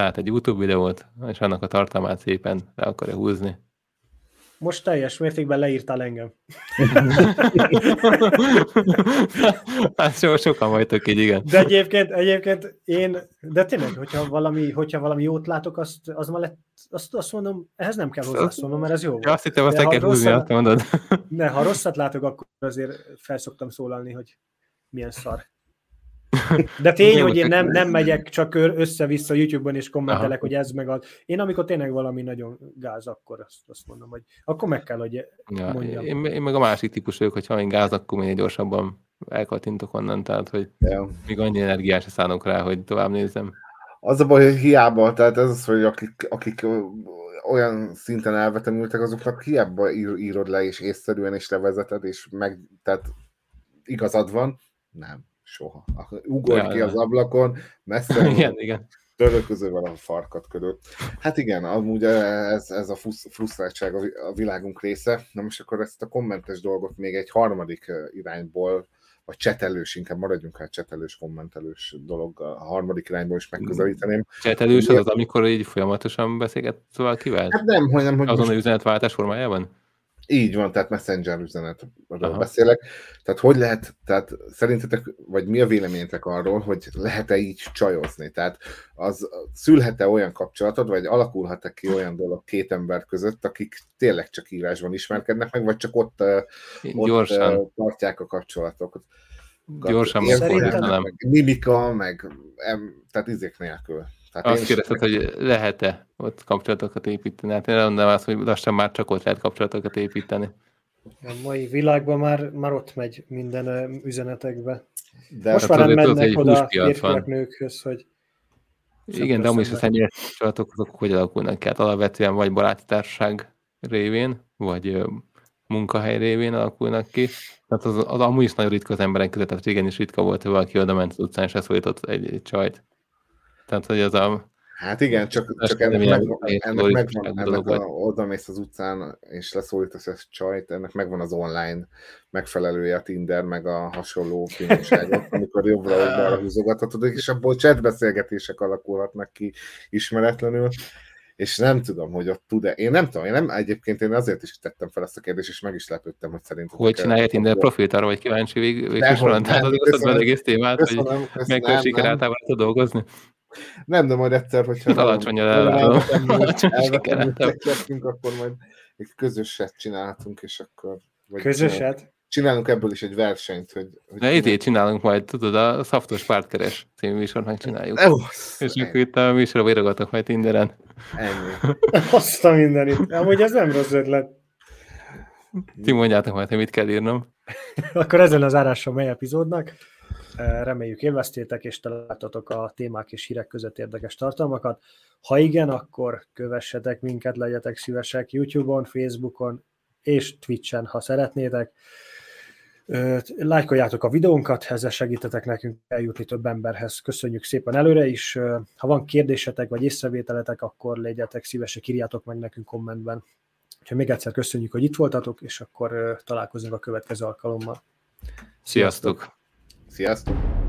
lát egy YouTube videót, és annak a tartalmát szépen le akarja húzni. Most teljes mértékben leírtál engem. (laughs) hát so, sokan vagytok így, igen. De egyébként, egyébként én, de tényleg, hogyha valami, hogyha valami jót látok, azt, az már lett, azt, azt mondom, ehhez nem kell hozzászólnom, mert ez jó. Ja, azt hittem, azt kell húzni, azt mondod. Ne, ha rosszat látok, akkor azért felszoktam szólalni, hogy milyen szar. De tény, hogy én nem, nem megyek csak össze-vissza YouTube-on és kommentelek, Aha. hogy ez meg az. Én amikor tényleg valami nagyon gáz, akkor azt, azt mondom, hogy akkor meg kell, hogy ja, mondjam. Én, én, meg a másik típus vagyok, hogy ha én gáz, akkor minél gyorsabban elkattintok onnan, tehát hogy ja. még annyi energiát se szánok rá, hogy tovább nézzem. Az a baj, hogy hiába, tehát ez az, hogy akik, akik olyan szinten elvetemültek, azoknak hiába ír, írod le, és észszerűen is levezeted, és meg, tehát igazad van, nem soha. Ugorj ja, ki az ablakon, messze (laughs) igen, igen. törölközővel a farkat ködött. Hát igen, amúgy ez, ez a frusztráltság a világunk része. Na most akkor ezt a kommentes dolgot még egy harmadik irányból vagy csetelős, inkább maradjunk hát csetelős, kommentelős dolog a harmadik irányból is megközelíteném. Csetelős az az, amikor így folyamatosan beszélget szóval kivel? Hát nem, hogy nem, hogy Azon most... a üzenetváltás formájában? Így van, tehát messenger üzenetről beszélek. Tehát hogy lehet, tehát szerintetek, vagy mi a véleményetek arról, hogy lehet-e így csajozni? Tehát az szülhet-e olyan kapcsolatod, vagy alakulhat-e ki olyan dolog két ember között, akik tényleg csak írásban ismerkednek meg, vagy csak ott, ott Gyorsan. tartják a kapcsolatokat? Gyorsan. Meg mimika, meg em, tehát izék nélkül. Tehát azt kérdezted, hogy lehet-e ott kapcsolatokat építeni. Hát én mondom azt, hogy lassan már csak ott lehet kapcsolatokat építeni. A mai világban már, már ott megy minden üzenetekbe. De Most hát már nem mennek oda férfiak nőkhöz, hogy igen, de amúgy is a személyes kapcsolatok azok hogy alakulnak ki? Hát alapvetően vagy baráti társaság révén, vagy munkahely révén alakulnak ki. Tehát az, az amúgy is nagyon ritka az emberek között, tehát régen is ritka volt, hogy valaki oda ment az utcán, és leszólított egy, egy csajt. Tehát, hogy az a... Hát igen, csak, csak ennek, megvan, ennek megvan, ennek a, oda mész az utcán, és leszólítasz ezt csajt, ennek megvan az online megfelelője a Tinder, meg a hasonló finomságok, (laughs) amikor jobbra-oldalra húzogathatod, és abból chatbeszélgetések alakulhatnak ki ismeretlenül, és nem tudom, hogy ott tud-e. Én nem tudom, én nem, egyébként én azért is tettem fel ezt a kérdést, és meg is lepődtem, hogy szerintem. Hogy csinálja Tinder profilt, arra vagy kíváncsi végül, és során, tehát az egész témát, köszönöm, hogy mekkora siker általában dolgozni. Nem, de majd egyszer, hogyha alacsony el, akkor majd egy közöset csinálhatunk, és akkor... Vagy közöset? Csinálunk ebből is egy versenyt, hogy... hogy Na, itt csinálunk majd, tudod, a Szaftos Pártkeres című műsort megcsináljuk. Ne, és akkor itt a műsorba írogatok majd Tinderen. Ennyi. (laughs) Azt a mindenit. Amúgy ez nem rossz ötlet. Ti mondjátok majd, hogy mit kell írnom. akkor ezen az áráson mely epizódnak. Reméljük élveztétek, és találtatok a témák és hírek között érdekes tartalmakat. Ha igen, akkor kövessetek minket, legyetek szívesek YouTube-on, Facebookon és Twitch-en, ha szeretnétek. Lájkoljátok a videónkat, ezzel segítetek nekünk eljutni több emberhez. Köszönjük szépen előre is. Ha van kérdésetek vagy észrevételetek, akkor legyetek szívesek, írjátok meg nekünk kommentben. Úgyhogy még egyszer köszönjük, hogy itt voltatok, és akkor találkozunk a következő alkalommal. Sziasztok! Sziasztok!